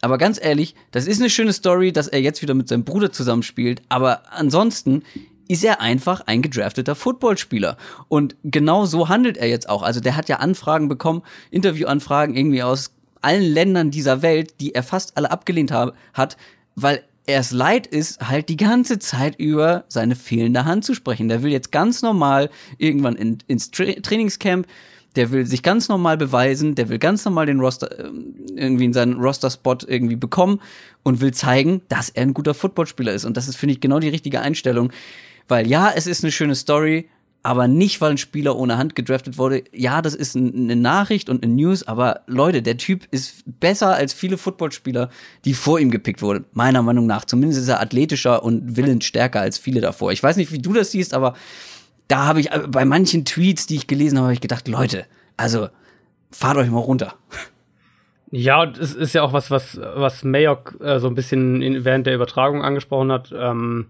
[SPEAKER 1] Aber ganz ehrlich, das ist eine schöne Story, dass er jetzt wieder mit seinem Bruder zusammenspielt. Aber ansonsten ist er einfach ein gedrafteter Footballspieler. Und genau so handelt er jetzt auch. Also der hat ja Anfragen bekommen, Interviewanfragen irgendwie aus allen Ländern dieser Welt, die er fast alle abgelehnt hat, weil er es leid ist, halt die ganze Zeit über seine fehlende Hand zu sprechen. Der will jetzt ganz normal irgendwann in, ins Tra Trainingscamp, der will sich ganz normal beweisen, der will ganz normal den Roster, äh, irgendwie in seinen Roster-Spot irgendwie bekommen und will zeigen, dass er ein guter Footballspieler ist. Und das ist, finde ich, genau die richtige Einstellung. Weil ja, es ist eine schöne Story, aber nicht, weil ein Spieler ohne Hand gedraftet wurde. Ja, das ist eine Nachricht und eine News, aber Leute, der Typ ist besser als viele Footballspieler, die vor ihm gepickt wurden. Meiner Meinung nach. Zumindest ist er athletischer und willensstärker als viele davor. Ich weiß nicht, wie du das siehst, aber da habe ich äh, bei manchen Tweets, die ich gelesen habe, habe ich gedacht, Leute, also fahrt euch mal runter.
[SPEAKER 2] Ja, es ist ja auch was, was, was Mayock äh, so ein bisschen in, während der Übertragung angesprochen hat. Ähm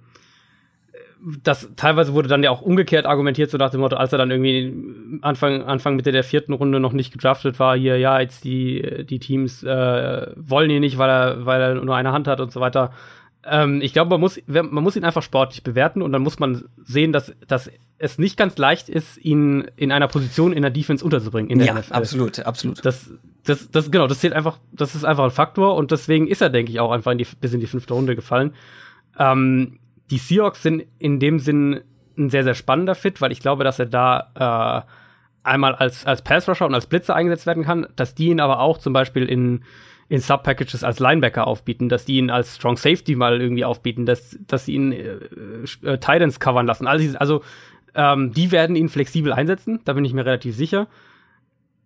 [SPEAKER 2] das teilweise wurde dann ja auch umgekehrt argumentiert, so nach dem Motto, als er dann irgendwie Anfang, Anfang Mitte der vierten Runde noch nicht gedraftet war, hier, ja, jetzt die, die Teams äh, wollen ihn nicht, weil er, weil er nur eine Hand hat und so weiter. Ähm, ich glaube, man muss, man muss ihn einfach sportlich bewerten und dann muss man sehen, dass, dass es nicht ganz leicht ist, ihn in einer Position in der Defense unterzubringen. In der
[SPEAKER 1] ja, NFL. absolut, absolut.
[SPEAKER 2] Das, das, das, genau, das zählt einfach, das ist einfach ein Faktor und deswegen ist er, denke ich, auch einfach in die, bis in die fünfte Runde gefallen. Ähm, die Seahawks sind in dem Sinn ein sehr, sehr spannender Fit, weil ich glaube, dass er da äh, einmal als, als Pass-Rusher und als Blitzer eingesetzt werden kann, dass die ihn aber auch zum Beispiel in, in Sub-Packages als Linebacker aufbieten, dass die ihn als Strong Safety mal irgendwie aufbieten, dass, dass sie ihn äh, äh, Titans covern lassen. Also, also ähm, die werden ihn flexibel einsetzen, da bin ich mir relativ sicher.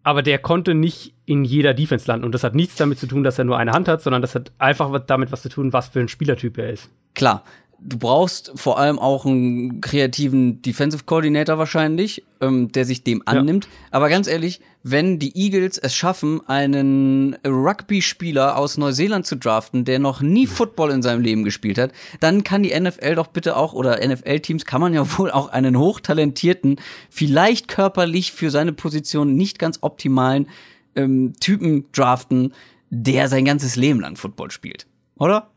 [SPEAKER 2] Aber der konnte nicht in jeder Defense landen. Und das hat nichts damit zu tun, dass er nur eine Hand hat, sondern das hat einfach damit was zu tun, was für ein Spielertyp er ist.
[SPEAKER 1] Klar, du brauchst vor allem auch einen kreativen Defensive Coordinator wahrscheinlich, ähm, der sich dem annimmt. Ja. Aber ganz ehrlich, wenn die Eagles es schaffen, einen Rugby-Spieler aus Neuseeland zu draften, der noch nie Football in seinem Leben gespielt hat, dann kann die NFL doch bitte auch, oder NFL-Teams kann man ja wohl auch einen hochtalentierten, vielleicht körperlich für seine Position nicht ganz optimalen ähm, Typen draften, der sein ganzes Leben lang Football spielt. Oder?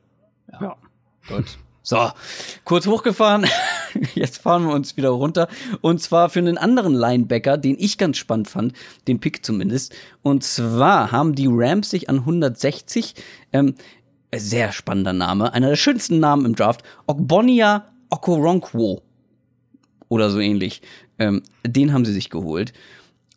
[SPEAKER 2] ja. ja.
[SPEAKER 1] Gut. So, kurz hochgefahren. Jetzt fahren wir uns wieder runter. Und zwar für einen anderen Linebacker, den ich ganz spannend fand, den Pick zumindest. Und zwar haben die Rams sich an 160, ähm, sehr spannender Name, einer der schönsten Namen im Draft, Ogbonia Okoronkwo. Oder so ähnlich. Ähm, den haben sie sich geholt.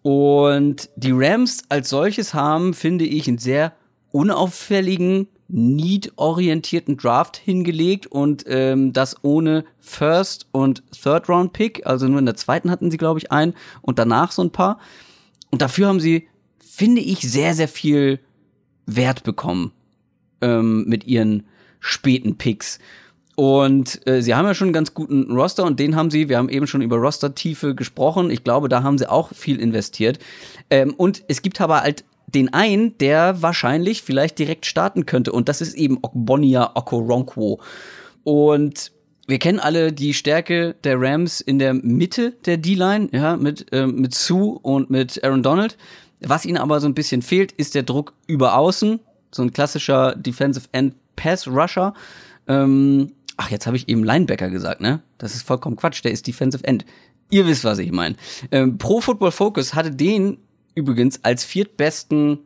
[SPEAKER 1] Und die Rams als solches haben, finde ich, einen sehr unauffälligen Need-orientierten Draft hingelegt und ähm, das ohne First und Third Round Pick, also nur in der zweiten hatten sie glaube ich einen und danach so ein paar. Und dafür haben sie, finde ich, sehr sehr viel Wert bekommen ähm, mit ihren späten Picks. Und äh, sie haben ja schon einen ganz guten Roster und den haben sie, wir haben eben schon über Roster-Tiefe gesprochen. Ich glaube, da haben sie auch viel investiert. Ähm, und es gibt aber halt den einen, der wahrscheinlich vielleicht direkt starten könnte. Und das ist eben Okbonia Okoronkwo. Und wir kennen alle die Stärke der Rams in der Mitte der D-Line, ja, mit, äh, mit Sue und mit Aaron Donald. Was ihnen aber so ein bisschen fehlt, ist der Druck über außen. So ein klassischer Defensive End Pass Rusher. Ähm, ach, jetzt habe ich eben Linebacker gesagt, ne? Das ist vollkommen Quatsch. Der ist Defensive End. Ihr wisst, was ich meine. Ähm, Pro Football Focus hatte den übrigens als viertbesten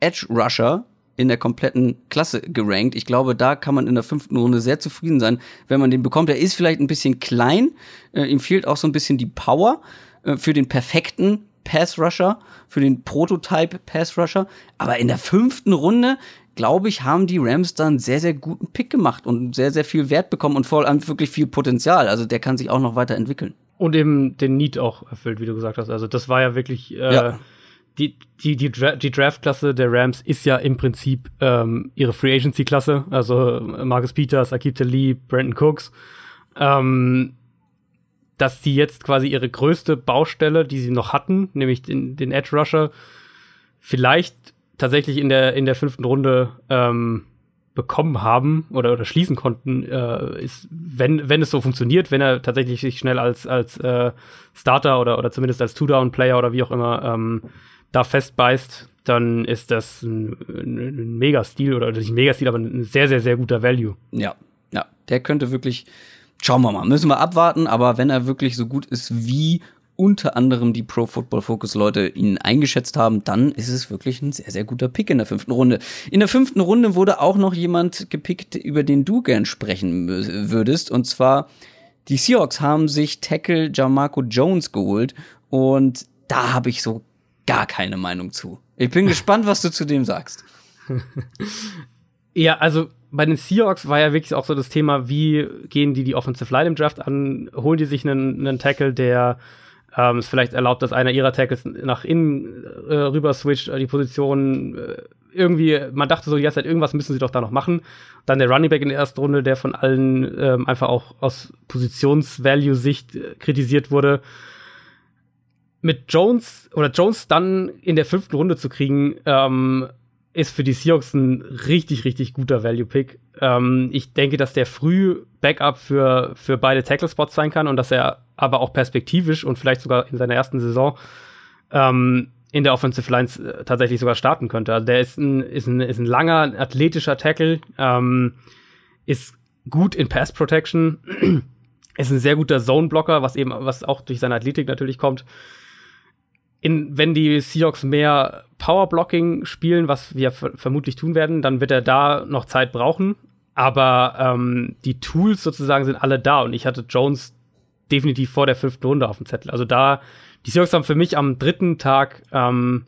[SPEAKER 1] Edge Rusher in der kompletten Klasse gerankt. Ich glaube, da kann man in der fünften Runde sehr zufrieden sein, wenn man den bekommt. Er ist vielleicht ein bisschen klein, äh, ihm fehlt auch so ein bisschen die Power äh, für den perfekten Pass Rusher, für den Prototype Pass Rusher. Aber in der fünften Runde glaube ich, haben die Rams dann sehr, sehr guten Pick gemacht und sehr, sehr viel Wert bekommen und vor allem wirklich viel Potenzial. Also der kann sich auch noch weiterentwickeln.
[SPEAKER 2] Und eben den Need auch erfüllt, wie du gesagt hast. Also das war ja wirklich äh, ja. Die, die, die, Dra die Draft-Klasse der Rams ist ja im Prinzip ähm, ihre Free Agency-Klasse. Also Marcus Peters, Akib Lee, Brandon Cooks. Ähm, dass sie jetzt quasi ihre größte Baustelle, die sie noch hatten, nämlich den, den Edge Rusher, vielleicht tatsächlich in der, in der fünften Runde ähm, bekommen haben oder, oder schließen konnten, äh, ist, wenn, wenn es so funktioniert, wenn er tatsächlich sich schnell als, als äh, Starter oder, oder zumindest als Two-Down-Player oder wie auch immer ähm, da festbeißt, dann ist das ein, ein, Mega-Stil oder nicht ein Mega-Stil, aber ein sehr, sehr, sehr guter Value.
[SPEAKER 1] Ja, ja, der könnte wirklich, schauen wir mal, müssen wir abwarten, aber wenn er wirklich so gut ist wie unter anderem die Pro Football Focus Leute ihn eingeschätzt haben, dann ist es wirklich ein sehr, sehr guter Pick in der fünften Runde. In der fünften Runde wurde auch noch jemand gepickt, über den du gern sprechen würdest, und zwar die Seahawks haben sich Tackle Jamarco Jones geholt und da habe ich so gar keine Meinung zu. Ich bin gespannt, was du zu dem sagst.
[SPEAKER 2] Ja, also bei den Seahawks war ja wirklich auch so das Thema, wie gehen die die Offensive Line im Draft an? Holen die sich einen, einen Tackle, der ähm, es vielleicht erlaubt, dass einer ihrer Tackles nach innen äh, rüber switcht, die Position äh, irgendwie, man dachte so die ganze Zeit, irgendwas müssen sie doch da noch machen. Dann der Running Back in der ersten Runde, der von allen ähm, einfach auch aus Positionsvalue-Sicht äh, kritisiert wurde. Mit Jones oder Jones dann in der fünften Runde zu kriegen, ähm, ist für die Seahawks ein richtig, richtig guter Value-Pick. Ähm, ich denke, dass der früh Backup für, für beide Tackle-Spots sein kann und dass er aber auch perspektivisch und vielleicht sogar in seiner ersten Saison ähm, in der Offensive Lines äh, tatsächlich sogar starten könnte. Also der ist ein, ist ein, ist ein langer, athletischer Tackle, ähm, ist gut in Pass Protection, ist ein sehr guter Zone-Blocker, was eben, was auch durch seine Athletik natürlich kommt in, wenn die Seahawks mehr Power-Blocking spielen, was wir vermutlich tun werden, dann wird er da noch Zeit brauchen. Aber ähm, die Tools sozusagen sind alle da und ich hatte Jones definitiv vor der fünften Runde auf dem Zettel. Also da, die Seahawks haben für mich am dritten Tag, ähm,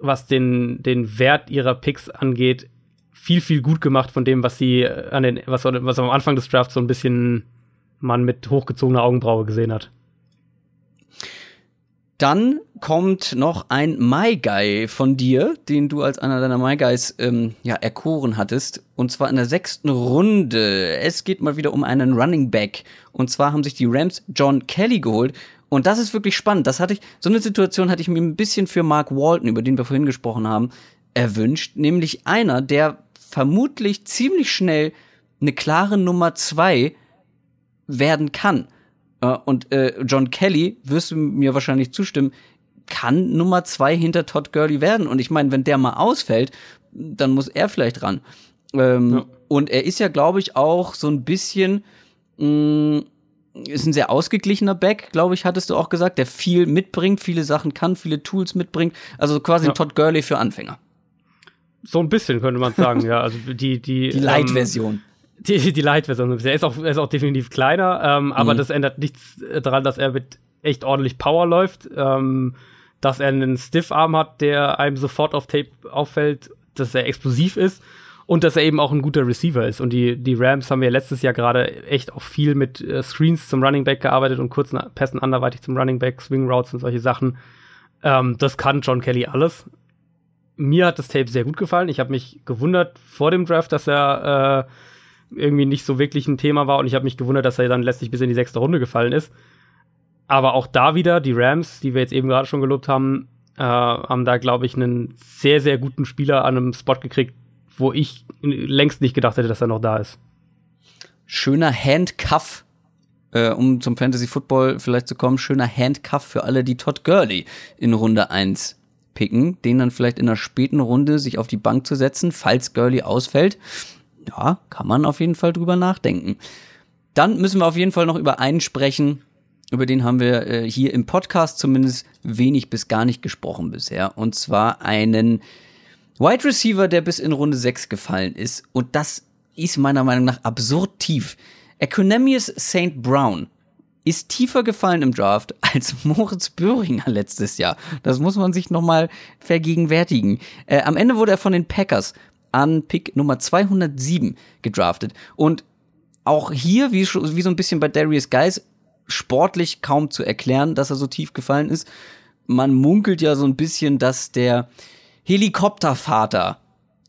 [SPEAKER 2] was den, den Wert ihrer Picks angeht, viel, viel gut gemacht von dem, was sie an den, was, was am Anfang des Drafts so ein bisschen man mit hochgezogener Augenbraue gesehen hat.
[SPEAKER 1] Dann kommt noch ein My Guy von dir, den du als einer deiner My Guys ähm, ja, erkoren hattest. Und zwar in der sechsten Runde. Es geht mal wieder um einen Running Back. Und zwar haben sich die Rams John Kelly geholt. Und das ist wirklich spannend. Das hatte ich, so eine Situation hatte ich mir ein bisschen für Mark Walton, über den wir vorhin gesprochen haben, erwünscht. Nämlich einer, der vermutlich ziemlich schnell eine klare Nummer zwei werden kann. Äh, und äh, John Kelly, wirst du mir wahrscheinlich zustimmen, kann Nummer zwei hinter Todd Gurley werden. Und ich meine, wenn der mal ausfällt, dann muss er vielleicht ran. Ähm, ja. Und er ist ja, glaube ich, auch so ein bisschen mh, mm, ist ein sehr ausgeglichener Back, glaube ich, hattest du auch gesagt, der viel mitbringt, viele Sachen kann, viele Tools mitbringt. Also quasi ja. ein Todd Gurley für Anfänger.
[SPEAKER 2] So ein bisschen könnte man sagen, ja. Also die die,
[SPEAKER 1] die Light-Version.
[SPEAKER 2] Ähm, die, die Light-Version. Er ist auch, er ist auch definitiv kleiner, ähm, mhm. aber das ändert nichts daran, dass er mit echt ordentlich Power läuft, ähm, dass er einen Stiff-Arm hat, der einem sofort auf Tape auffällt, dass er explosiv ist und dass er eben auch ein guter Receiver ist. Und die, die Rams haben ja letztes Jahr gerade echt auch viel mit äh, Screens zum Running Back gearbeitet und kurzen Pässen anderweitig zum Running Back, Swing Routes und solche Sachen. Ähm, das kann John Kelly alles. Mir hat das Tape sehr gut gefallen. Ich habe mich gewundert vor dem Draft, dass er äh, irgendwie nicht so wirklich ein Thema war und ich habe mich gewundert, dass er dann letztlich bis in die sechste Runde gefallen ist. Aber auch da wieder, die Rams, die wir jetzt eben gerade schon gelobt haben, äh, haben da, glaube ich, einen sehr, sehr guten Spieler an einem Spot gekriegt, wo ich längst nicht gedacht hätte, dass er noch da ist.
[SPEAKER 1] Schöner Handcuff, äh, um zum Fantasy Football vielleicht zu kommen, schöner Handcuff für alle, die Todd Gurley in Runde 1 picken, den dann vielleicht in einer späten Runde sich auf die Bank zu setzen, falls Gurley ausfällt ja, kann man auf jeden Fall drüber nachdenken. Dann müssen wir auf jeden Fall noch über einen sprechen. Über den haben wir äh, hier im Podcast zumindest wenig bis gar nicht gesprochen bisher. Und zwar einen Wide Receiver, der bis in Runde 6 gefallen ist. Und das ist meiner Meinung nach absurd tief. Economius St. Brown ist tiefer gefallen im Draft als Moritz Böhringer letztes Jahr. Das muss man sich nochmal vergegenwärtigen. Äh, am Ende wurde er von den Packers an Pick Nummer 207 gedraftet. Und auch hier, wie, wie so ein bisschen bei Darius Guys, sportlich kaum zu erklären, dass er so tief gefallen ist. Man munkelt ja so ein bisschen, dass der Helikoptervater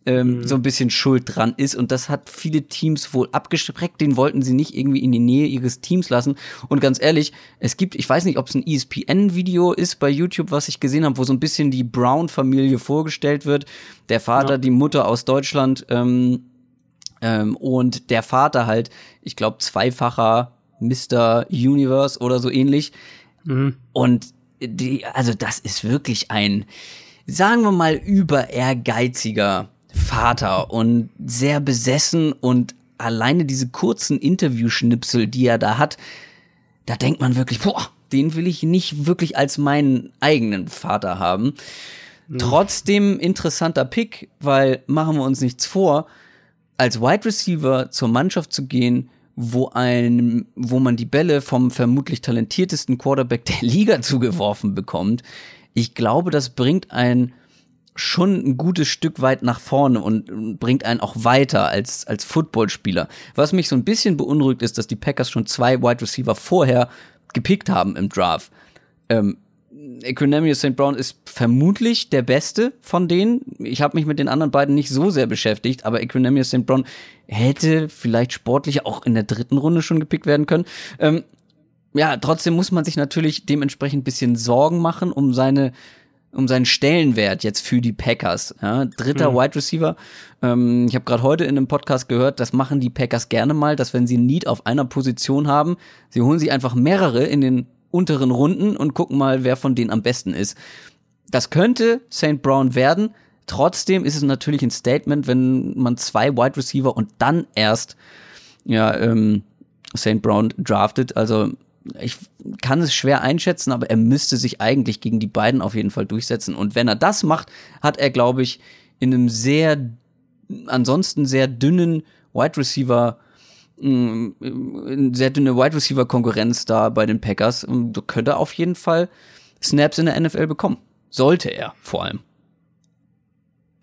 [SPEAKER 1] ähm, mhm. so ein bisschen schuld dran ist. Und das hat viele Teams wohl abgestreckt. Den wollten sie nicht irgendwie in die Nähe ihres Teams lassen. Und ganz ehrlich, es gibt, ich weiß nicht, ob es ein ESPN-Video ist bei YouTube, was ich gesehen habe, wo so ein bisschen die Brown-Familie vorgestellt wird. Der Vater, ja. die Mutter aus Deutschland ähm, ähm, und der Vater halt, ich glaube, zweifacher Mr. Universe oder so ähnlich. Mhm. Und die, also das ist wirklich ein, sagen wir mal, über ehrgeiziger Vater und sehr besessen und alleine diese kurzen Interviewschnipsel, die er da hat, da denkt man wirklich, boah, den will ich nicht wirklich als meinen eigenen Vater haben. Mhm. Trotzdem interessanter Pick, weil machen wir uns nichts vor, als Wide Receiver zur Mannschaft zu gehen, wo ein, wo man die Bälle vom vermutlich talentiertesten Quarterback der Liga zugeworfen bekommt. Ich glaube, das bringt ein schon ein gutes Stück weit nach vorne und bringt einen auch weiter als, als Footballspieler. Was mich so ein bisschen beunruhigt ist, dass die Packers schon zwei Wide Receiver vorher gepickt haben im Draft. Ähm, Equinemius St. Brown ist vermutlich der beste von denen. Ich habe mich mit den anderen beiden nicht so sehr beschäftigt, aber Equinemius St. Brown hätte vielleicht sportlich auch in der dritten Runde schon gepickt werden können. Ähm, ja, trotzdem muss man sich natürlich dementsprechend bisschen Sorgen machen um seine um seinen Stellenwert jetzt für die Packers. Ja, dritter mhm. Wide Receiver. Ähm, ich habe gerade heute in einem Podcast gehört, das machen die Packers gerne mal, dass wenn sie Need auf einer Position haben, sie holen sie einfach mehrere in den unteren Runden und gucken mal, wer von denen am besten ist. Das könnte St. Brown werden. Trotzdem ist es natürlich ein Statement, wenn man zwei Wide Receiver und dann erst ja ähm, St. Brown draftet. Also ich kann es schwer einschätzen, aber er müsste sich eigentlich gegen die beiden auf jeden Fall durchsetzen. Und wenn er das macht, hat er, glaube ich, in einem sehr, ansonsten sehr dünnen Wide Receiver, mm, sehr dünne Wide Receiver Konkurrenz da bei den Packers. Und könnte auf jeden Fall Snaps in der NFL bekommen. Sollte er vor allem.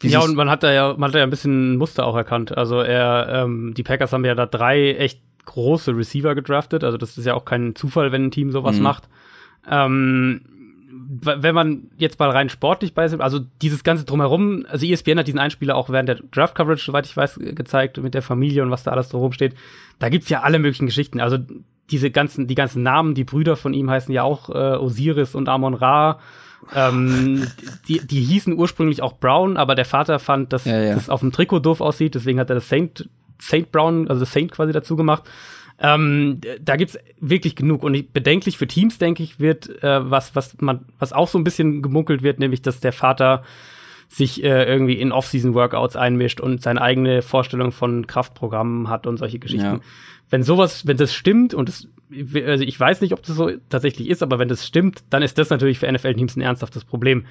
[SPEAKER 2] Wie ja, und man hat da ja, man hat da ja ein bisschen Muster auch erkannt. Also er, ähm, die Packers haben ja da drei echt große Receiver gedraftet. Also das ist ja auch kein Zufall, wenn ein Team sowas mhm. macht. Ähm, wenn man jetzt mal rein sportlich bei also dieses ganze drumherum, also ESPN hat diesen Einspieler auch während der Draft Coverage, soweit ich weiß, gezeigt mit der Familie und was da alles drumherum steht. Da gibt's ja alle möglichen Geschichten. Also diese ganzen, die ganzen Namen, die Brüder von ihm heißen ja auch äh, Osiris und Amon Ra. Ähm, die, die hießen ursprünglich auch Brown, aber der Vater fand, dass ja, ja. das auf dem Trikot doof aussieht, deswegen hat er das Saint Saint Brown, also Saint quasi dazu gemacht. Ähm, da gibt's wirklich genug. Und bedenklich für Teams, denke ich, wird, äh, was, was man, was auch so ein bisschen gemunkelt wird, nämlich, dass der Vater sich äh, irgendwie in Off-Season-Workouts einmischt und seine eigene Vorstellung von Kraftprogrammen hat und solche Geschichten. Ja. Wenn sowas, wenn das stimmt und das, also ich weiß nicht, ob das so tatsächlich ist, aber wenn das stimmt, dann ist das natürlich für NFL-Teams ein ernsthaftes Problem.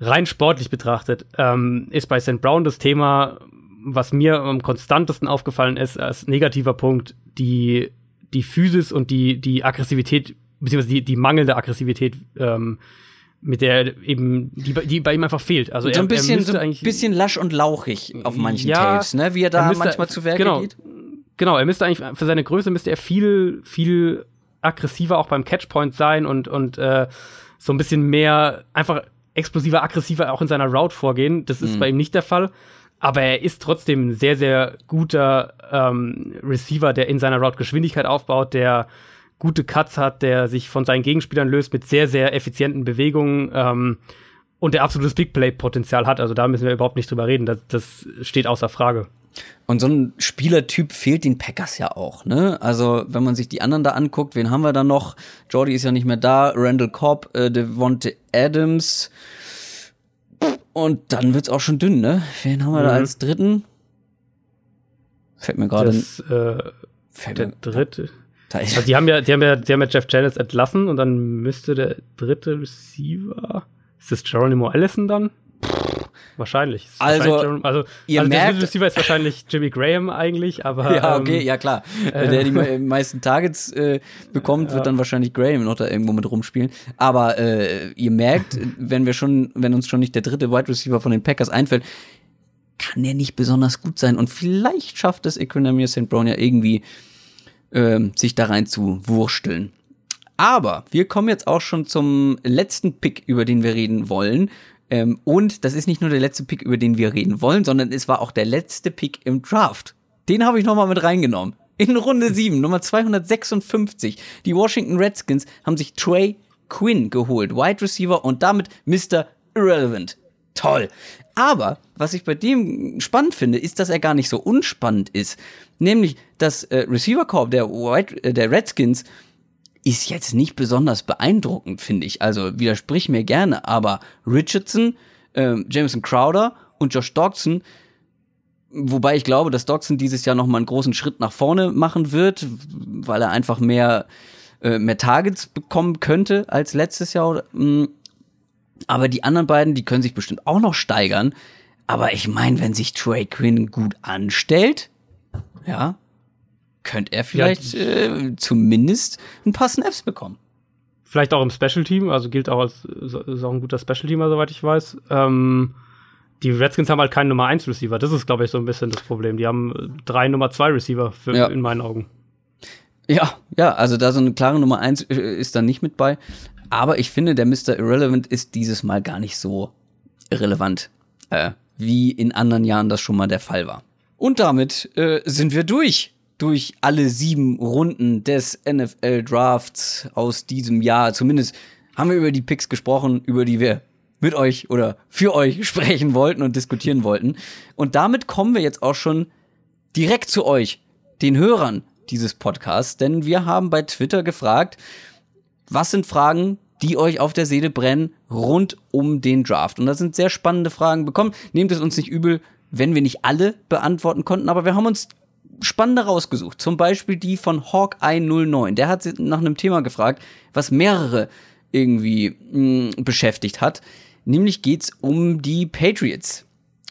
[SPEAKER 2] Rein sportlich betrachtet ähm, ist bei St. Brown das Thema, was mir am konstantesten aufgefallen ist als negativer Punkt, die, die Physis und die, die Aggressivität, beziehungsweise die, die mangelnde Aggressivität, ähm, mit der eben, die, die bei ihm einfach fehlt. Also
[SPEAKER 1] so ein bisschen, so ein bisschen lasch und lauchig auf manchen ja, Tapes, ne? Wie er da er müsste, manchmal zu Werke
[SPEAKER 2] genau,
[SPEAKER 1] geht.
[SPEAKER 2] Genau, er müsste eigentlich, für seine Größe müsste er viel, viel aggressiver auch beim Catchpoint sein und, und äh, so ein bisschen mehr einfach explosiver, aggressiver auch in seiner Route vorgehen. Das ist mhm. bei ihm nicht der Fall. Aber er ist trotzdem ein sehr, sehr guter ähm, Receiver, der in seiner Route Geschwindigkeit aufbaut, der gute Cuts hat, der sich von seinen Gegenspielern löst mit sehr, sehr effizienten Bewegungen ähm, und der absolutes Big Play-Potenzial hat. Also da müssen wir überhaupt nicht drüber reden. Das, das steht außer Frage.
[SPEAKER 1] Und so ein Spielertyp fehlt den Packers ja auch, ne? Also, wenn man sich die anderen da anguckt, wen haben wir da noch? Jordy ist ja nicht mehr da, Randall Cobb, äh, Devonte Adams, und dann wird's auch schon dünn, ne? Wen haben wir mhm. da als dritten? Fällt mir gerade.
[SPEAKER 2] Äh, der dritte. Da ist also die haben ja, die haben ja, die haben ja Jeff Janis entlassen und dann müsste der dritte Receiver. Ist das Geronimo Allison dann? Wahrscheinlich.
[SPEAKER 1] Also,
[SPEAKER 2] wahrscheinlich also,
[SPEAKER 1] ihr
[SPEAKER 2] also
[SPEAKER 1] merkt,
[SPEAKER 2] der Receiver ist wahrscheinlich Jimmy Graham eigentlich, aber.
[SPEAKER 1] Ja, okay, ähm, ja klar. Äh, der die meisten Targets äh, bekommt, wird dann wahrscheinlich Graham noch da irgendwo mit rumspielen. Aber äh, ihr merkt, wenn wir schon, wenn uns schon nicht der dritte Wide Receiver von den Packers einfällt, kann er nicht besonders gut sein. Und vielleicht schafft es Economia St. Brown ja irgendwie, ähm, sich da rein zu wursteln. Aber wir kommen jetzt auch schon zum letzten Pick, über den wir reden wollen. Ähm, und das ist nicht nur der letzte Pick, über den wir reden wollen, sondern es war auch der letzte Pick im Draft. Den habe ich nochmal mit reingenommen. In Runde 7, Nummer 256. Die Washington Redskins haben sich Trey Quinn geholt, Wide Receiver und damit Mr. Irrelevant. Toll. Aber was ich bei dem spannend finde, ist, dass er gar nicht so unspannend ist. Nämlich das äh, Receiver Corps der, White, äh, der Redskins ist jetzt nicht besonders beeindruckend, finde ich. Also widersprich mir gerne, aber Richardson, äh, Jameson Crowder und Josh Dodson, wobei ich glaube, dass Dodson dieses Jahr noch mal einen großen Schritt nach vorne machen wird, weil er einfach mehr äh, mehr Targets bekommen könnte als letztes Jahr. Mm. Aber die anderen beiden, die können sich bestimmt auch noch steigern. Aber ich meine, wenn sich Trey Quinn gut anstellt, ja, könnte er vielleicht ja. äh, zumindest ein paar Snaps bekommen.
[SPEAKER 2] Vielleicht auch im Special Team, also gilt auch als ist auch ein guter Special Teamer, soweit ich weiß. Ähm, die Redskins haben halt keinen Nummer 1 Receiver. Das ist, glaube ich, so ein bisschen das Problem. Die haben drei Nummer 2 Receiver für, ja. in meinen Augen.
[SPEAKER 1] Ja, ja, also da so eine klare Nummer 1 äh, ist da nicht mit bei. Aber ich finde, der Mr. Irrelevant ist dieses Mal gar nicht so irrelevant, äh, wie in anderen Jahren das schon mal der Fall war. Und damit äh, sind wir durch durch alle sieben Runden des NFL Drafts aus diesem Jahr. Zumindest haben wir über die Picks gesprochen, über die wir mit euch oder für euch sprechen wollten und diskutieren wollten. Und damit kommen wir jetzt auch schon direkt zu euch, den Hörern dieses Podcasts, denn wir haben bei Twitter gefragt, was sind Fragen, die euch auf der Seele brennen rund um den Draft? Und da sind sehr spannende Fragen bekommen. Nehmt es uns nicht übel, wenn wir nicht alle beantworten konnten, aber wir haben uns spannende rausgesucht. Zum Beispiel die von Hawkeye 09. Der hat nach einem Thema gefragt, was mehrere irgendwie mh, hm, beschäftigt hat. Nämlich geht's um die Patriots.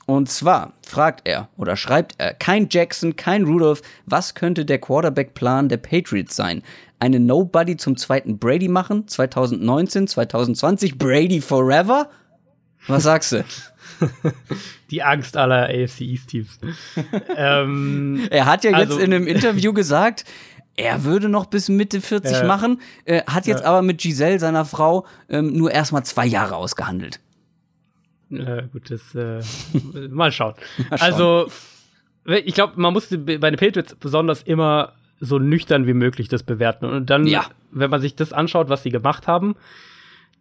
[SPEAKER 1] Und zwar fragt er oder schreibt er, kein Jackson, kein Rudolph, was könnte der Quarterback-Plan der Patriots sein? Eine Nobody zum zweiten Brady machen? 2019, 2020, Brady forever? Was sagst du?
[SPEAKER 2] Die Angst aller AFC East Teams.
[SPEAKER 1] ähm, er hat ja jetzt also, in einem Interview gesagt, er würde noch bis Mitte 40 äh, machen, äh, hat jetzt äh, aber mit Giselle, seiner Frau, ähm, nur erstmal zwei Jahre ausgehandelt.
[SPEAKER 2] Gut, das äh, mal schauen. mal schauen. Also, ich glaube, man muss bei den Patriots besonders immer so nüchtern wie möglich das bewerten. Und dann, ja. wenn man sich das anschaut, was sie gemacht haben,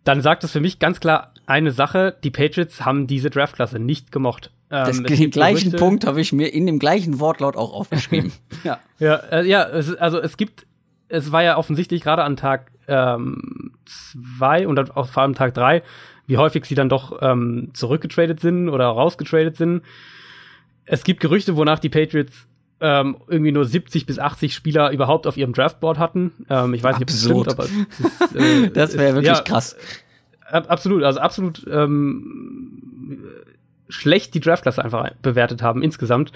[SPEAKER 2] dann sagt es für mich ganz klar eine Sache, die Patriots haben diese Draftklasse nicht gemocht.
[SPEAKER 1] Ähm, den gleichen Gerüchte, Punkt habe ich mir in dem gleichen Wortlaut auch aufgeschrieben.
[SPEAKER 2] ja, ja, äh, ja es, also es gibt, es war ja offensichtlich gerade an Tag ähm, zwei und dann auch vor allem Tag drei, wie häufig sie dann doch ähm, zurückgetradet sind oder rausgetradet sind. Es gibt Gerüchte, wonach die Patriots ähm, irgendwie nur 70 bis 80 Spieler überhaupt auf ihrem Draftboard hatten. Ähm, ich weiß nicht, ob
[SPEAKER 1] das stimmt, aber ist, äh, das wäre wirklich ja, krass.
[SPEAKER 2] Ab, absolut, also absolut ähm, schlecht die Draftklasse einfach bewertet haben insgesamt.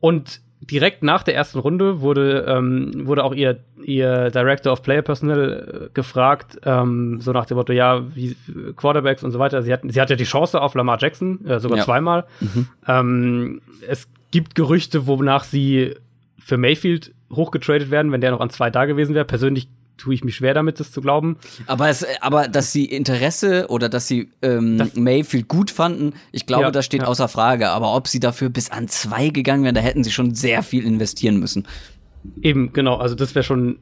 [SPEAKER 2] Und direkt nach der ersten Runde wurde, ähm, wurde auch ihr, ihr Director of Player Personnel äh, gefragt, ähm, so nach dem Motto, ja, wie Quarterbacks und so weiter. Sie hat, sie hatte die Chance auf Lamar Jackson, äh, sogar ja. zweimal. Mhm. Ähm, es gibt Gerüchte, wonach sie für Mayfield hochgetradet werden, wenn der noch an zwei da gewesen wäre. Persönlich tue ich mich schwer damit, das zu glauben.
[SPEAKER 1] Aber, es, aber dass sie Interesse oder dass sie ähm, das, Mayfield gut fanden, ich glaube, ja, das steht ja. außer Frage. Aber ob sie dafür bis an zwei gegangen wären, da hätten sie schon sehr viel investieren müssen.
[SPEAKER 2] Eben, genau. Also das wäre schon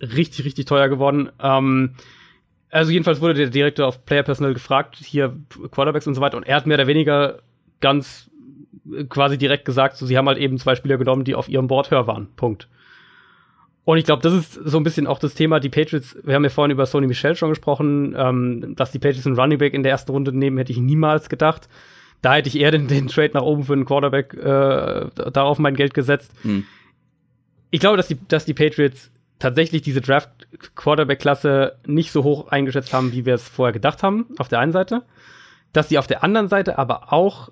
[SPEAKER 2] richtig, richtig teuer geworden. Ähm, also jedenfalls wurde der Direktor auf Player Personal gefragt, hier Quarterbacks und so weiter, und er hat mehr oder weniger ganz quasi direkt gesagt, so, sie haben halt eben zwei Spieler genommen, die auf ihrem Board höher waren. Punkt. Und ich glaube, das ist so ein bisschen auch das Thema, die Patriots, wir haben ja vorhin über Sony Michel schon gesprochen, ähm, dass die Patriots einen Running Back in der ersten Runde nehmen, hätte ich niemals gedacht. Da hätte ich eher den, den Trade nach oben für einen Quarterback äh, darauf mein Geld gesetzt. Hm. Ich glaube, dass die, dass die Patriots tatsächlich diese Draft-Quarterback-Klasse nicht so hoch eingeschätzt haben, wie wir es vorher gedacht haben, auf der einen Seite. Dass sie auf der anderen Seite aber auch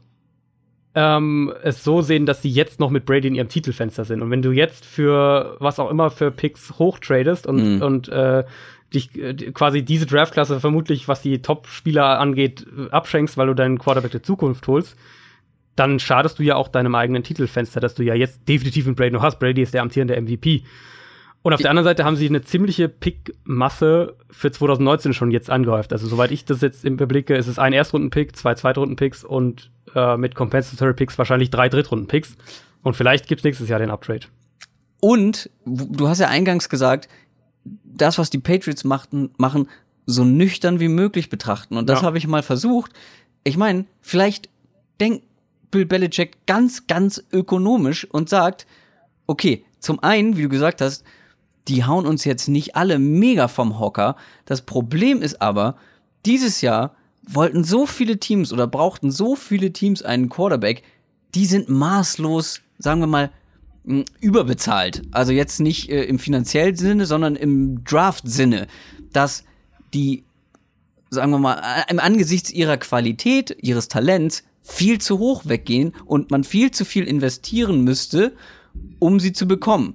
[SPEAKER 2] ähm, es so sehen, dass sie jetzt noch mit Brady in ihrem Titelfenster sind. Und wenn du jetzt für was auch immer für Picks hochtradest und, mhm. und äh, dich äh, quasi diese Draftklasse vermutlich, was die Top-Spieler angeht, abschenkst, weil du deinen Quarterback der Zukunft holst, dann schadest du ja auch deinem eigenen Titelfenster, dass du ja jetzt definitiv einen Brady noch hast. Brady ist der amtierende MVP. Und auf der anderen Seite haben sie eine ziemliche Pick-Masse für 2019 schon jetzt angehäuft. Also soweit ich das jetzt überblicke, ist es ein Erstrunden-Pick, zwei Zweitrunden-Picks und äh, mit Compensatory Picks wahrscheinlich drei Drittrunden-Picks. Und vielleicht gibt's nächstes Jahr den Uptrade.
[SPEAKER 1] Und du hast ja eingangs gesagt, das, was die Patriots machten, machen, so nüchtern wie möglich betrachten. Und das
[SPEAKER 2] Ja.
[SPEAKER 1] habe ich mal versucht. Ich meine, vielleicht denkt Bill Belichick ganz, ganz ökonomisch und sagt, okay, zum einen, wie du gesagt hast, die hauen uns jetzt nicht alle mega vom Hocker. Das Problem ist aber, dieses Jahr wollten so viele Teams oder brauchten so viele Teams einen Quarterback, die sind maßlos, sagen wir mal, überbezahlt. Also jetzt nicht äh, im finanziellen Sinne, sondern im Draft-Sinne, dass die, sagen wir mal, im Angesichts ihrer Qualität, ihres Talents viel zu hoch weggehen und man viel zu viel investieren müsste, um sie zu bekommen.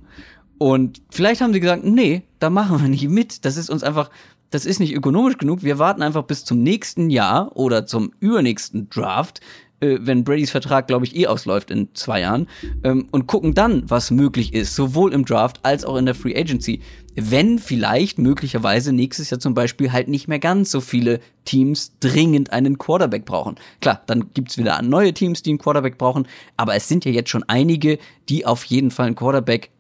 [SPEAKER 1] Und vielleicht haben sie gesagt, nee, da machen wir nicht mit. Das ist uns einfach, das ist nicht ökonomisch genug. Wir warten einfach bis zum nächsten Jahr oder zum übernächsten Draft, äh, wenn Bradys Vertrag, glaube ich, eh ausläuft in zwei Jahren, ähm, und gucken dann, was möglich ist, sowohl im Draft als auch in der Free Agency. Wenn vielleicht möglicherweise nächstes Jahr zum Beispiel halt nicht mehr ganz so viele Teams dringend einen Quarterback brauchen. Klar, dann gibt's wieder neue Teams, die einen Quarterback brauchen, aber es sind ja jetzt schon einige, die auf jeden Fall einen Quarterback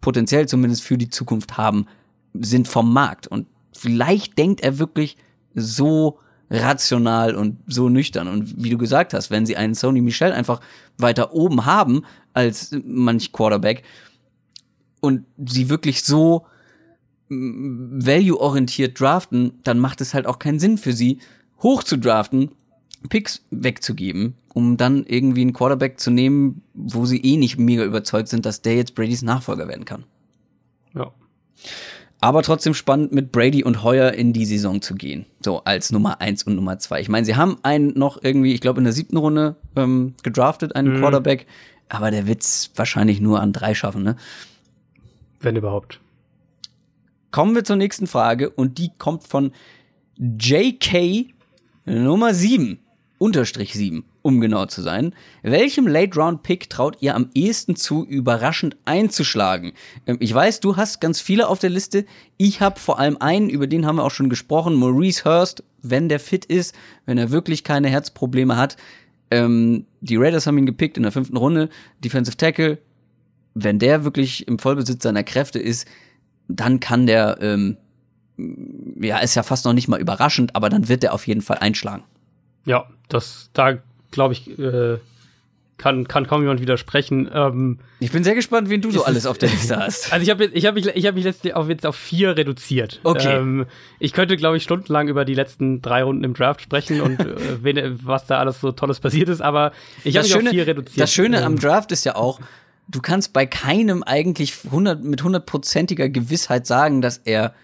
[SPEAKER 1] potenziell zumindest für die Zukunft haben, sind vom Markt. Und vielleicht denkt er wirklich so rational und so nüchtern. Und wie du gesagt hast, wenn sie einen Sony Michel einfach weiter oben haben als manch Quarterback und sie wirklich so mm, value-orientiert draften, dann macht es halt auch keinen Sinn für sie, hoch zu draften, Picks wegzugeben, um dann irgendwie einen Quarterback zu nehmen, wo sie eh nicht mega überzeugt sind, dass der jetzt Bradys Nachfolger werden kann.
[SPEAKER 2] Ja.
[SPEAKER 1] Aber trotzdem spannend, mit Brady und Heuer in die Saison zu gehen. So als Nummer eins und Nummer zwei. Ich meine, sie haben einen noch irgendwie, ich glaube, in der siebten Runde ähm, gedraftet, einen Quarterback, aber der wird's wahrscheinlich nur an drei schaffen, ne?
[SPEAKER 2] Wenn überhaupt.
[SPEAKER 1] Kommen wir zur nächsten Frage und die kommt von JK Nummer 7, Unterstrich 7, um genau zu sein. Welchem Late-Round-Pick traut ihr am ehesten zu, überraschend einzuschlagen? Ähm, ich weiß, du hast ganz viele auf der Liste. Ich habe vor allem einen, über den haben wir auch schon gesprochen, Maurice Hurst, wenn der fit ist, wenn er wirklich keine Herzprobleme hat. Ähm, die Raiders haben ihn gepickt in der fünften Runde, Defensive Tackle. Wenn der wirklich im Vollbesitz seiner Kräfte ist, dann kann der, ähm, ja, ist ja fast noch nicht mal überraschend, aber dann wird er auf jeden Fall einschlagen.
[SPEAKER 2] Ja, das, da glaube ich, äh, kann, kann kaum jemand widersprechen. Ähm,
[SPEAKER 1] Ich bin sehr gespannt, wen du so alles auf der Liste hast.
[SPEAKER 2] also ich habe ich hab mich, ich hab mich letztlich auf, jetzt auf vier reduziert.
[SPEAKER 1] Okay.
[SPEAKER 2] Ähm, ich könnte, glaube ich, stundenlang über die letzten drei Runden im Draft sprechen und äh, wen, was da alles so Tolles passiert ist, aber ich habe
[SPEAKER 1] Das
[SPEAKER 2] mich auf
[SPEAKER 1] Schöne,
[SPEAKER 2] vier reduziert.
[SPEAKER 1] das Schöne am
[SPEAKER 2] Ähm,
[SPEAKER 1] Draft ist ja auch, du kannst bei keinem eigentlich 100, mit hundertprozentiger Gewissheit sagen, dass er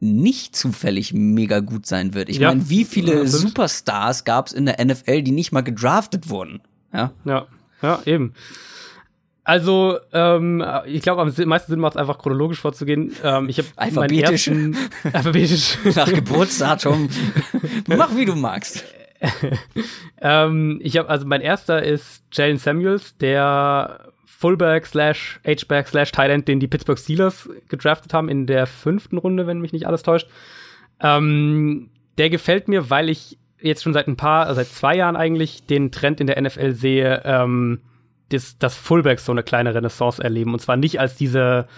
[SPEAKER 1] nicht zufällig mega gut sein wird. Ich
[SPEAKER 2] Ja.
[SPEAKER 1] meine, wie viele. Superstars gab es in der NFL, die nicht mal gedraftet wurden? Ja.
[SPEAKER 2] Ja, ja, eben. Also, ähm, ich glaube, am meisten Sinn macht es einfach chronologisch vorzugehen. Ähm, ich habe
[SPEAKER 1] Alphabetisch.
[SPEAKER 2] Ersten, alphabetisch.
[SPEAKER 1] Nach Geburtsdatum. Mach wie du magst.
[SPEAKER 2] ähm, ich habe also mein erster ist Jalen Samuels, der Fullback slash H-Back slash End, den die Pittsburgh Steelers gedraftet haben in der fünften Runde, wenn mich nicht alles täuscht. Ähm, der gefällt mir, weil ich jetzt schon seit ein paar, also seit zwei Jahren eigentlich den Trend in der NFL sehe, ähm, dass, dass Fullbacks so eine kleine Renaissance erleben. Und zwar nicht als diese,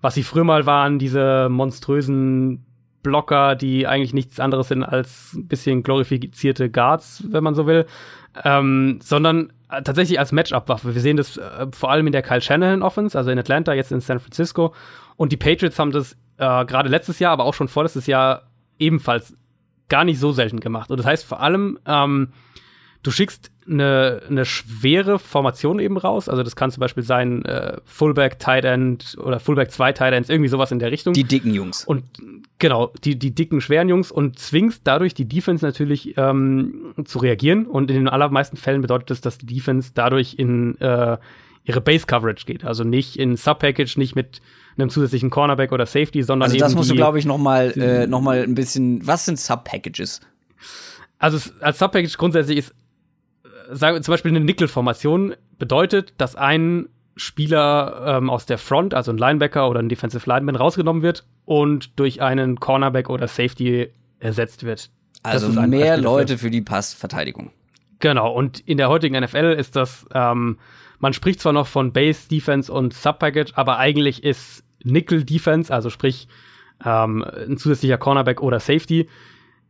[SPEAKER 2] was sie früher mal waren, diese monströsen Blocker, die eigentlich nichts anderes sind als ein bisschen glorifizierte Guards, wenn man so will, ähm, sondern tatsächlich als Matchup-Waffe. Wir sehen das äh, vor allem in der Kyle Shanahan Offense, also in Atlanta, jetzt in San Francisco. Und die Patriots haben das äh, gerade letztes Jahr, aber auch schon vorletztes Jahr ebenfalls gar nicht so selten gemacht. Und das heißt vor allem, ähm, du schickst eine, eine schwere Formation eben raus. Also das kann zum Beispiel sein äh, Fullback, Tight End oder Fullback 2 Tight Ends, irgendwie sowas in der Richtung.
[SPEAKER 1] Die dicken Jungs.
[SPEAKER 2] Und genau, die, die dicken, schweren Jungs und zwingst dadurch die Defense natürlich ähm, zu reagieren. Und in den allermeisten Fällen bedeutet das, dass die Defense dadurch in äh, ihre Base-Coverage geht. Also nicht in Sub-Package, nicht mit einem zusätzlichen Cornerback oder Safety, sondern
[SPEAKER 1] Also das musst du, glaube ich, noch mal, äh, noch mal ein bisschen. Was sind Sub-Packages?
[SPEAKER 2] Also als Sub-Package grundsätzlich ist sagen wir zum Beispiel eine Nickel-Formation bedeutet, dass ein Spieler ähm, aus der Front, also ein Linebacker oder ein Defensive Lineman, rausgenommen wird und durch einen Cornerback oder Safety ersetzt wird.
[SPEAKER 1] Also mehr Leute für die Passverteidigung.
[SPEAKER 2] Genau, und in der heutigen NFL ist das, ähm, man spricht zwar noch von Base Defense und Subpackage, aber eigentlich ist Nickel Defense, also sprich ähm, ein zusätzlicher Cornerback oder Safety,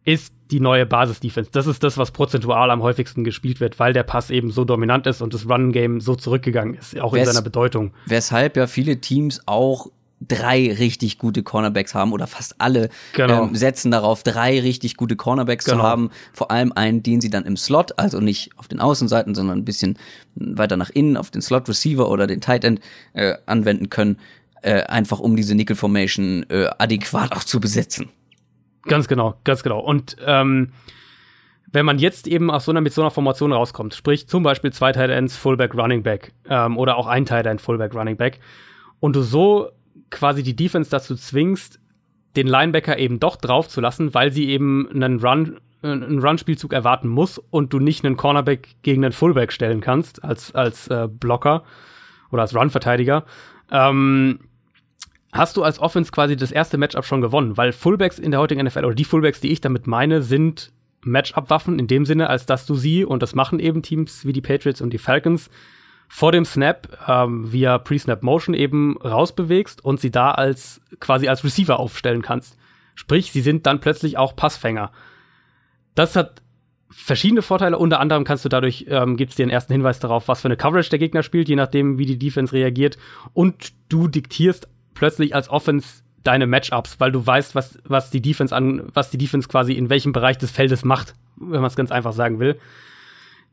[SPEAKER 2] ist die neue Basis-Defense. Das ist das, was prozentual am häufigsten gespielt wird, weil der Pass eben so dominant ist und das Run-Game so zurückgegangen ist, auch Wes in seiner Bedeutung.
[SPEAKER 1] Weshalb ja viele Teams auch drei richtig gute Cornerbacks haben oder fast alle genau. ähm, setzen darauf, drei richtig gute Cornerbacks genau. zu haben. Vor allem einen, den sie dann im Slot, also nicht auf den Außenseiten, sondern ein bisschen weiter nach innen auf den Slot Receiver oder den Tight End äh, anwenden können, äh, einfach um diese Nickel Formation äh, adäquat auch zu besetzen.
[SPEAKER 2] Ganz genau, ganz genau. Und ähm, wenn man jetzt eben aus so einer, mit so einer Formation rauskommt, sprich zum Beispiel zwei Tight Ends, Fullback, Running Back ähm, oder auch ein Tight End, Fullback, Running Back und du so quasi die Defense dazu zwingst, den Linebacker eben doch drauf zu lassen, weil sie eben einen Run einen Run-Spielzug erwarten muss und du nicht einen Cornerback gegen einen Fullback stellen kannst als als äh, Blocker oder als Run-Verteidiger, ähm, hast du als Offense quasi das erste Matchup schon gewonnen, weil Fullbacks in der heutigen NFL oder die Fullbacks, die ich damit meine, sind Matchup-Waffen in dem Sinne, als dass du sie, und das machen eben Teams wie die Patriots und die Falcons, vor dem Snap ähm, via Pre-Snap Motion eben rausbewegst und sie da als quasi als Receiver aufstellen kannst. Sprich, sie sind dann plötzlich auch Passfänger. Das hat verschiedene Vorteile. Unter anderem kannst du dadurch, ähm, gibst dir einen ersten Hinweis darauf, was für eine Coverage der Gegner spielt, je nachdem, wie die Defense reagiert. Und du diktierst plötzlich als Offense deine Matchups, weil du weißt, was, was die Defense an, was die Defense quasi in welchem Bereich des Feldes macht, wenn man es ganz einfach sagen will.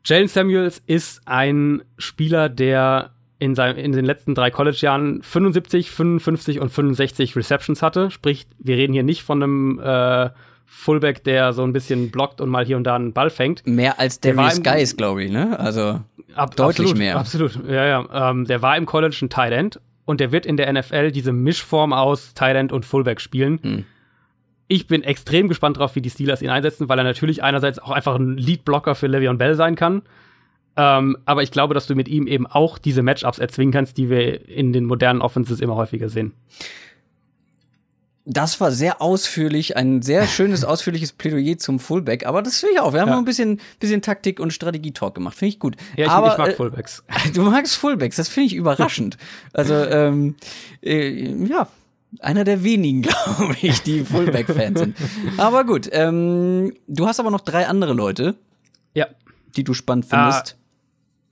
[SPEAKER 2] Jalen Samuels ist ein Spieler, der in, seinem, in den letzten drei College-Jahren 75, 55 und 65 Receptions hatte. Sprich, wir reden hier nicht von einem äh, Fullback, der so ein bisschen blockt und mal hier und da einen Ball fängt.
[SPEAKER 1] Mehr als Darius Guys, glaube ich, ne? Also ab, deutlich
[SPEAKER 2] absolut,
[SPEAKER 1] mehr.
[SPEAKER 2] Absolut, ja, ja. Ähm, der war im College ein Tight End und der wird in der NFL diese Mischform aus End und Fullback spielen. Hm ich bin extrem gespannt drauf, wie die Steelers ihn einsetzen, weil er natürlich einerseits auch einfach ein Lead-Blocker für Le'Veon Bell sein kann. Ähm, aber ich glaube, dass du mit ihm eben auch diese Matchups erzwingen kannst, die wir in den modernen Offenses immer häufiger sehen.
[SPEAKER 1] Das war sehr ausführlich, ein sehr schönes, ausführliches Plädoyer zum Fullback. Aber das finde ich auch. Wir haben ja. ein bisschen, bisschen Taktik- und Strategie-Talk gemacht. Finde ich gut.
[SPEAKER 2] Ja, ich,
[SPEAKER 1] aber,
[SPEAKER 2] ich mag äh, Fullbacks.
[SPEAKER 1] Du magst Fullbacks, das finde ich überraschend. also, ähm, äh, ja, einer der wenigen, glaube ich, die Fullback-Fans sind. Aber gut, ähm, du hast aber noch drei andere Leute,
[SPEAKER 2] ja.
[SPEAKER 1] die du spannend findest.
[SPEAKER 2] Ah,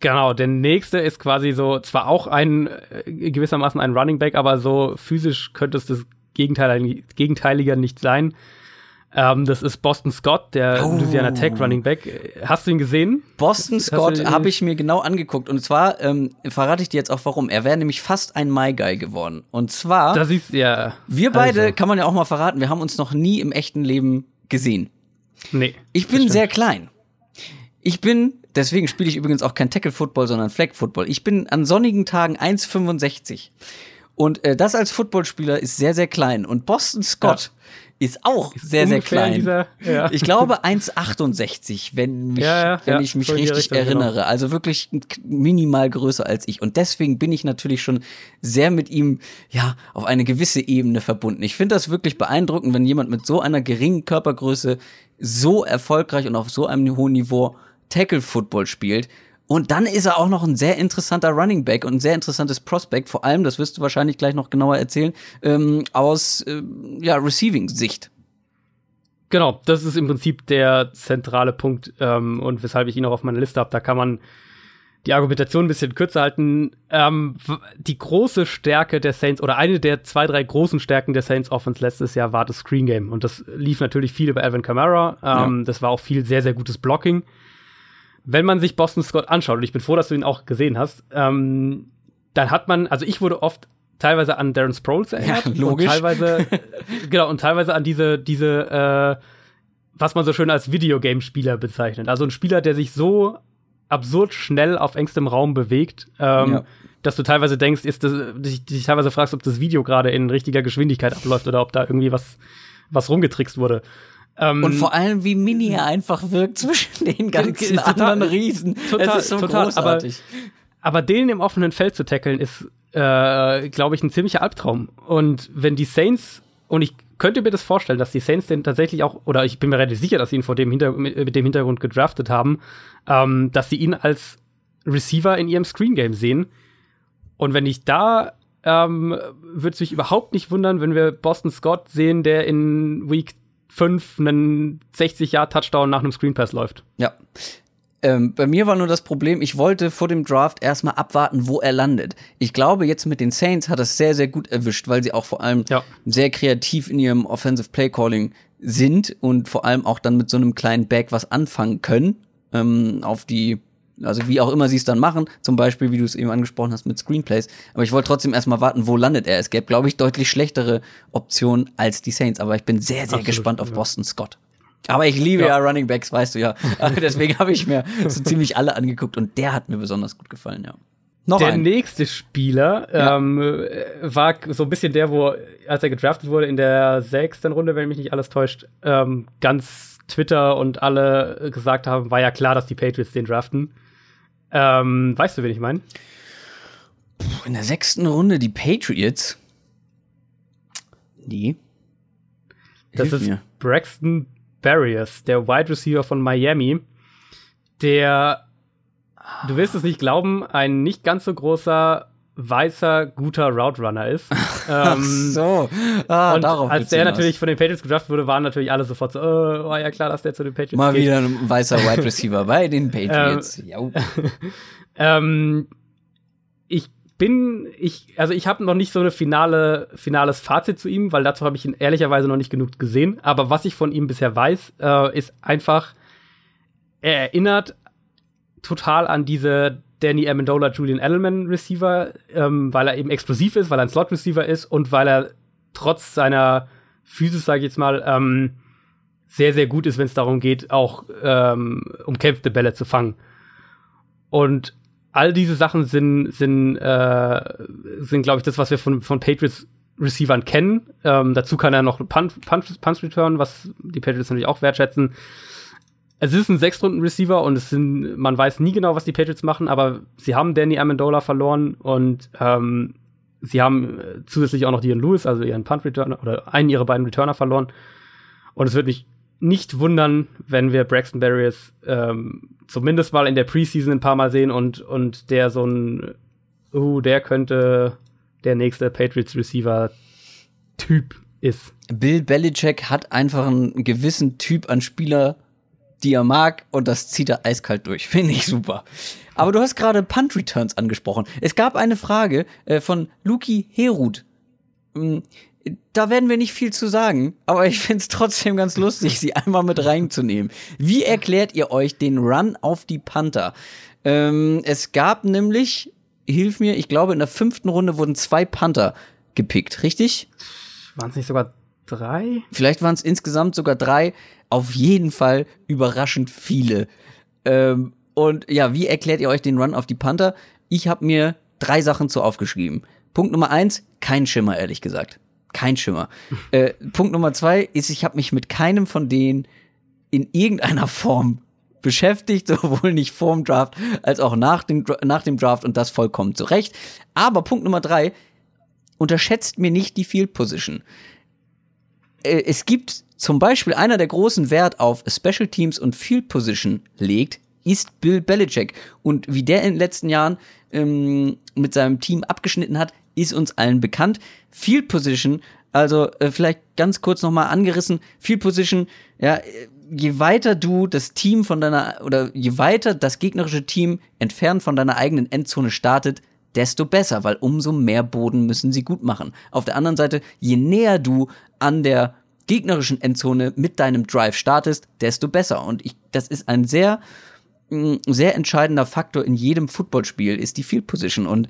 [SPEAKER 2] genau, der nächste ist quasi so, zwar auch ein äh, gewissermaßen ein Running Back, aber so physisch könnte es das Gegenteil, Gegenteiliger nicht sein. Ähm, das ist Boston Scott, der oh. Louisiana Tech Running Back. Hast du ihn gesehen?
[SPEAKER 1] Boston Scott habe ich mir genau angeguckt. Und zwar ähm, verrate ich dir jetzt auch warum. Er wäre nämlich fast ein My Guy geworden. Und zwar.
[SPEAKER 2] Das ist ja.
[SPEAKER 1] Wir beide, also. kann man ja auch mal verraten, wir haben uns noch nie im echten Leben gesehen.
[SPEAKER 2] Nee.
[SPEAKER 1] Ich bin sehr klein. Ich bin, deswegen spiele ich übrigens auch kein Tackle Football, sondern Flag Football. Ich bin an sonnigen Tagen 1,65. Und äh, das als Footballspieler ist sehr, sehr klein. Und Boston Scott ja ist auch ist sehr, sehr klein. Dieser, ja. Ich glaube 1,68, wenn, mich, ja, wenn ich mich richtig Richtung, genau. erinnere. Genau. Also wirklich minimal größer als ich. Und deswegen bin ich natürlich schon sehr mit ihm, ja, auf eine gewisse Ebene verbunden. Ich finde das wirklich beeindruckend, wenn jemand mit so einer geringen Körpergröße so erfolgreich und auf so einem hohen Niveau Tackle Football spielt. Und dann ist er auch noch ein sehr interessanter Running Back und ein sehr interessantes Prospect, vor allem, das wirst du wahrscheinlich gleich noch genauer erzählen, ähm, aus äh, ja, Receiving-Sicht.
[SPEAKER 2] Genau, das ist im Prinzip der zentrale Punkt ähm, und weshalb ich ihn auch auf meiner Liste habe. Da kann man die Argumentation ein bisschen kürzer halten. Ähm, die große Stärke der Saints oder eine der zwei, drei großen Stärken der Saints Offense letztes Jahr war das Screen Game. Und das lief natürlich viel über Alvin Kamara. Ähm, ja. Das war auch viel sehr, sehr gutes Blocking wenn man sich Boston Scott anschaut, und ich bin froh, dass du ihn auch gesehen hast, ähm, dann hat man, also ich wurde oft teilweise an Darren Sproles erinnert.
[SPEAKER 1] Ja, logisch.
[SPEAKER 2] Und teilweise, genau, und teilweise an diese, diese, äh, was man so schön als Videogame-Spieler bezeichnet. Also ein Spieler, der sich so absurd schnell auf engstem Raum bewegt, ähm, ja. dass du teilweise denkst, ist das, dich, dich teilweise fragst, ob das Video gerade in richtiger Geschwindigkeit abläuft oder ob da irgendwie was, was rumgetrickst wurde.
[SPEAKER 1] Ähm, und vor allem, wie mini er einfach wirkt zwischen den ganzen total, anderen Riesen.
[SPEAKER 2] Total, es ist so total, großartig. Aber, aber den im offenen Feld zu tackeln, ist, äh, glaube ich, ein ziemlicher Albtraum. Und wenn die Saints, und ich könnte mir das vorstellen, dass die Saints den tatsächlich auch, oder ich bin mir relativ sicher, dass sie ihn vor dem Hinter mit, mit dem Hintergrund gedraftet haben, ähm, dass sie ihn als Receiver in ihrem Screen Game sehen. Und wenn ich da ähm, würde es mich überhaupt nicht wundern, wenn wir Boston Scott sehen, der in Week 5 einen 60-Jahr-Touchdown nach einem Screen Pass läuft.
[SPEAKER 1] Ja. Ähm, bei mir war nur das Problem, ich wollte vor dem Draft erstmal abwarten, wo er landet. Ich glaube, jetzt mit den Saints hat es sehr, sehr gut erwischt, weil sie auch vor allem ja. sehr kreativ in ihrem Offensive Play Calling sind und vor allem auch dann mit so einem kleinen Bag was anfangen können. Ähm, auf die also wie auch immer sie es dann machen, zum Beispiel, wie du es eben angesprochen hast, mit Screenplays. Aber ich wollte trotzdem erstmal warten, wo landet er. Es gäbe, glaube ich, deutlich schlechtere Optionen als die Saints. Aber ich bin sehr, sehr Absolut, gespannt auf ja. Boston Scott. Aber ich liebe ja, ja Running Backs, weißt du ja. Deswegen habe ich mir so ziemlich alle angeguckt und der hat mir besonders gut gefallen, ja.
[SPEAKER 2] Noch der ein. nächste Spieler ja. ähm, war so ein bisschen der, wo, als er gedraftet wurde in der sechsten Runde, wenn mich nicht alles täuscht, ähm, ganz Twitter und alle gesagt haben, war ja klar, dass die Patriots den draften. Ähm, weißt du, wen ich meine?
[SPEAKER 1] In der sechsten Runde die Patriots. Nee.
[SPEAKER 2] Das Hilf ist mir. Braxton Barriers, der Wide Receiver von Miami, der, du wirst es nicht glauben, ein nicht ganz so großer weißer, guter Route Runner ist.
[SPEAKER 1] Ach ähm, so. Ah,
[SPEAKER 2] und als der natürlich von den Patriots gedraft wurde, waren natürlich alle sofort so, oh, war ja klar, dass der zu den Patriots
[SPEAKER 1] Mal geht. wieder ein weißer Wide Receiver bei den Patriots.
[SPEAKER 2] ähm, ähm, ich bin, ich, also ich habe noch nicht so eine finale, finales Fazit zu ihm, weil dazu habe ich ihn ehrlicherweise noch nicht genug gesehen. Aber was ich von ihm bisher weiß, äh, ist einfach, er erinnert total an diese Danny Amendola, Julian Edelman Receiver, ähm, weil er eben explosiv ist, weil er ein Slot Receiver ist und weil er trotz seiner Physis, sage ich jetzt mal, ähm, sehr, sehr gut ist, wenn es darum geht, auch ähm, umkämpfte Bälle zu fangen. Und all diese Sachen sind, sind, äh, sind glaube ich, das, was wir von, von Patriots Receivern kennen. Ähm, dazu kann er noch Punch, Punch, Punch Return, was die Patriots natürlich auch wertschätzen es ist ein Sechstrunden-Receiver und es sind, man weiß nie genau, was die Patriots machen, aber sie haben Danny Amendola verloren und ähm, sie haben äh, zusätzlich auch noch Dion Lewis, also ihren Punt-Returner oder einen ihrer beiden Returner verloren. Und es würde mich nicht wundern, wenn wir Braxton Barriers ähm, zumindest mal in der Preseason ein paar Mal sehen und, und der so ein, uh, der könnte der nächste Patriots-Receiver-Typ ist.
[SPEAKER 1] Bill Belichick hat einfach einen gewissen Typ an Spieler die er mag und das zieht er eiskalt durch. Finde ich super. Aber du hast gerade Punt Returns angesprochen. Es gab eine Frage äh, von Luki Herut. Hm, da werden wir nicht viel zu sagen, aber ich finde es trotzdem ganz lustig, sie einmal mit reinzunehmen. Wie erklärt ihr euch den Run auf die Panther? Ähm, es gab nämlich, hilf mir, ich glaube in der fünften Runde wurden zwei Panther gepickt, richtig?
[SPEAKER 2] Waren es nicht sogar drei?
[SPEAKER 1] Vielleicht waren es insgesamt sogar drei auf jeden Fall überraschend viele. Ähm, und ja, wie erklärt ihr euch den Run auf die Panther? Ich habe mir drei Sachen zu aufgeschrieben. Punkt Nummer eins, kein Schimmer, ehrlich gesagt. Kein Schimmer. äh, Punkt Nummer zwei ist, ich habe mich mit keinem von denen in irgendeiner Form beschäftigt, sowohl nicht vorm Draft als auch nach dem, nach dem Draft und das vollkommen zu Recht. Aber Punkt Nummer drei, unterschätzt mir nicht die Field Position. Äh, es gibt zum Beispiel einer, der großen Wert auf Special Teams und Field Position legt, ist Bill Belichick. Und wie der in den letzten Jahren ähm, mit seinem Team abgeschnitten hat, ist uns allen bekannt. Field Position, also äh, vielleicht ganz kurz nochmal angerissen, Field Position, ja, je weiter du das Team von deiner, oder je weiter das gegnerische Team entfernt von deiner eigenen Endzone startet, desto besser, weil umso mehr Boden müssen sie gut machen. Auf der anderen Seite, je näher du an der gegnerischen Endzone mit deinem Drive startest, desto besser. Und ich, das ist ein sehr, mm, sehr entscheidender Faktor in jedem Footballspiel, ist die Field Position. Und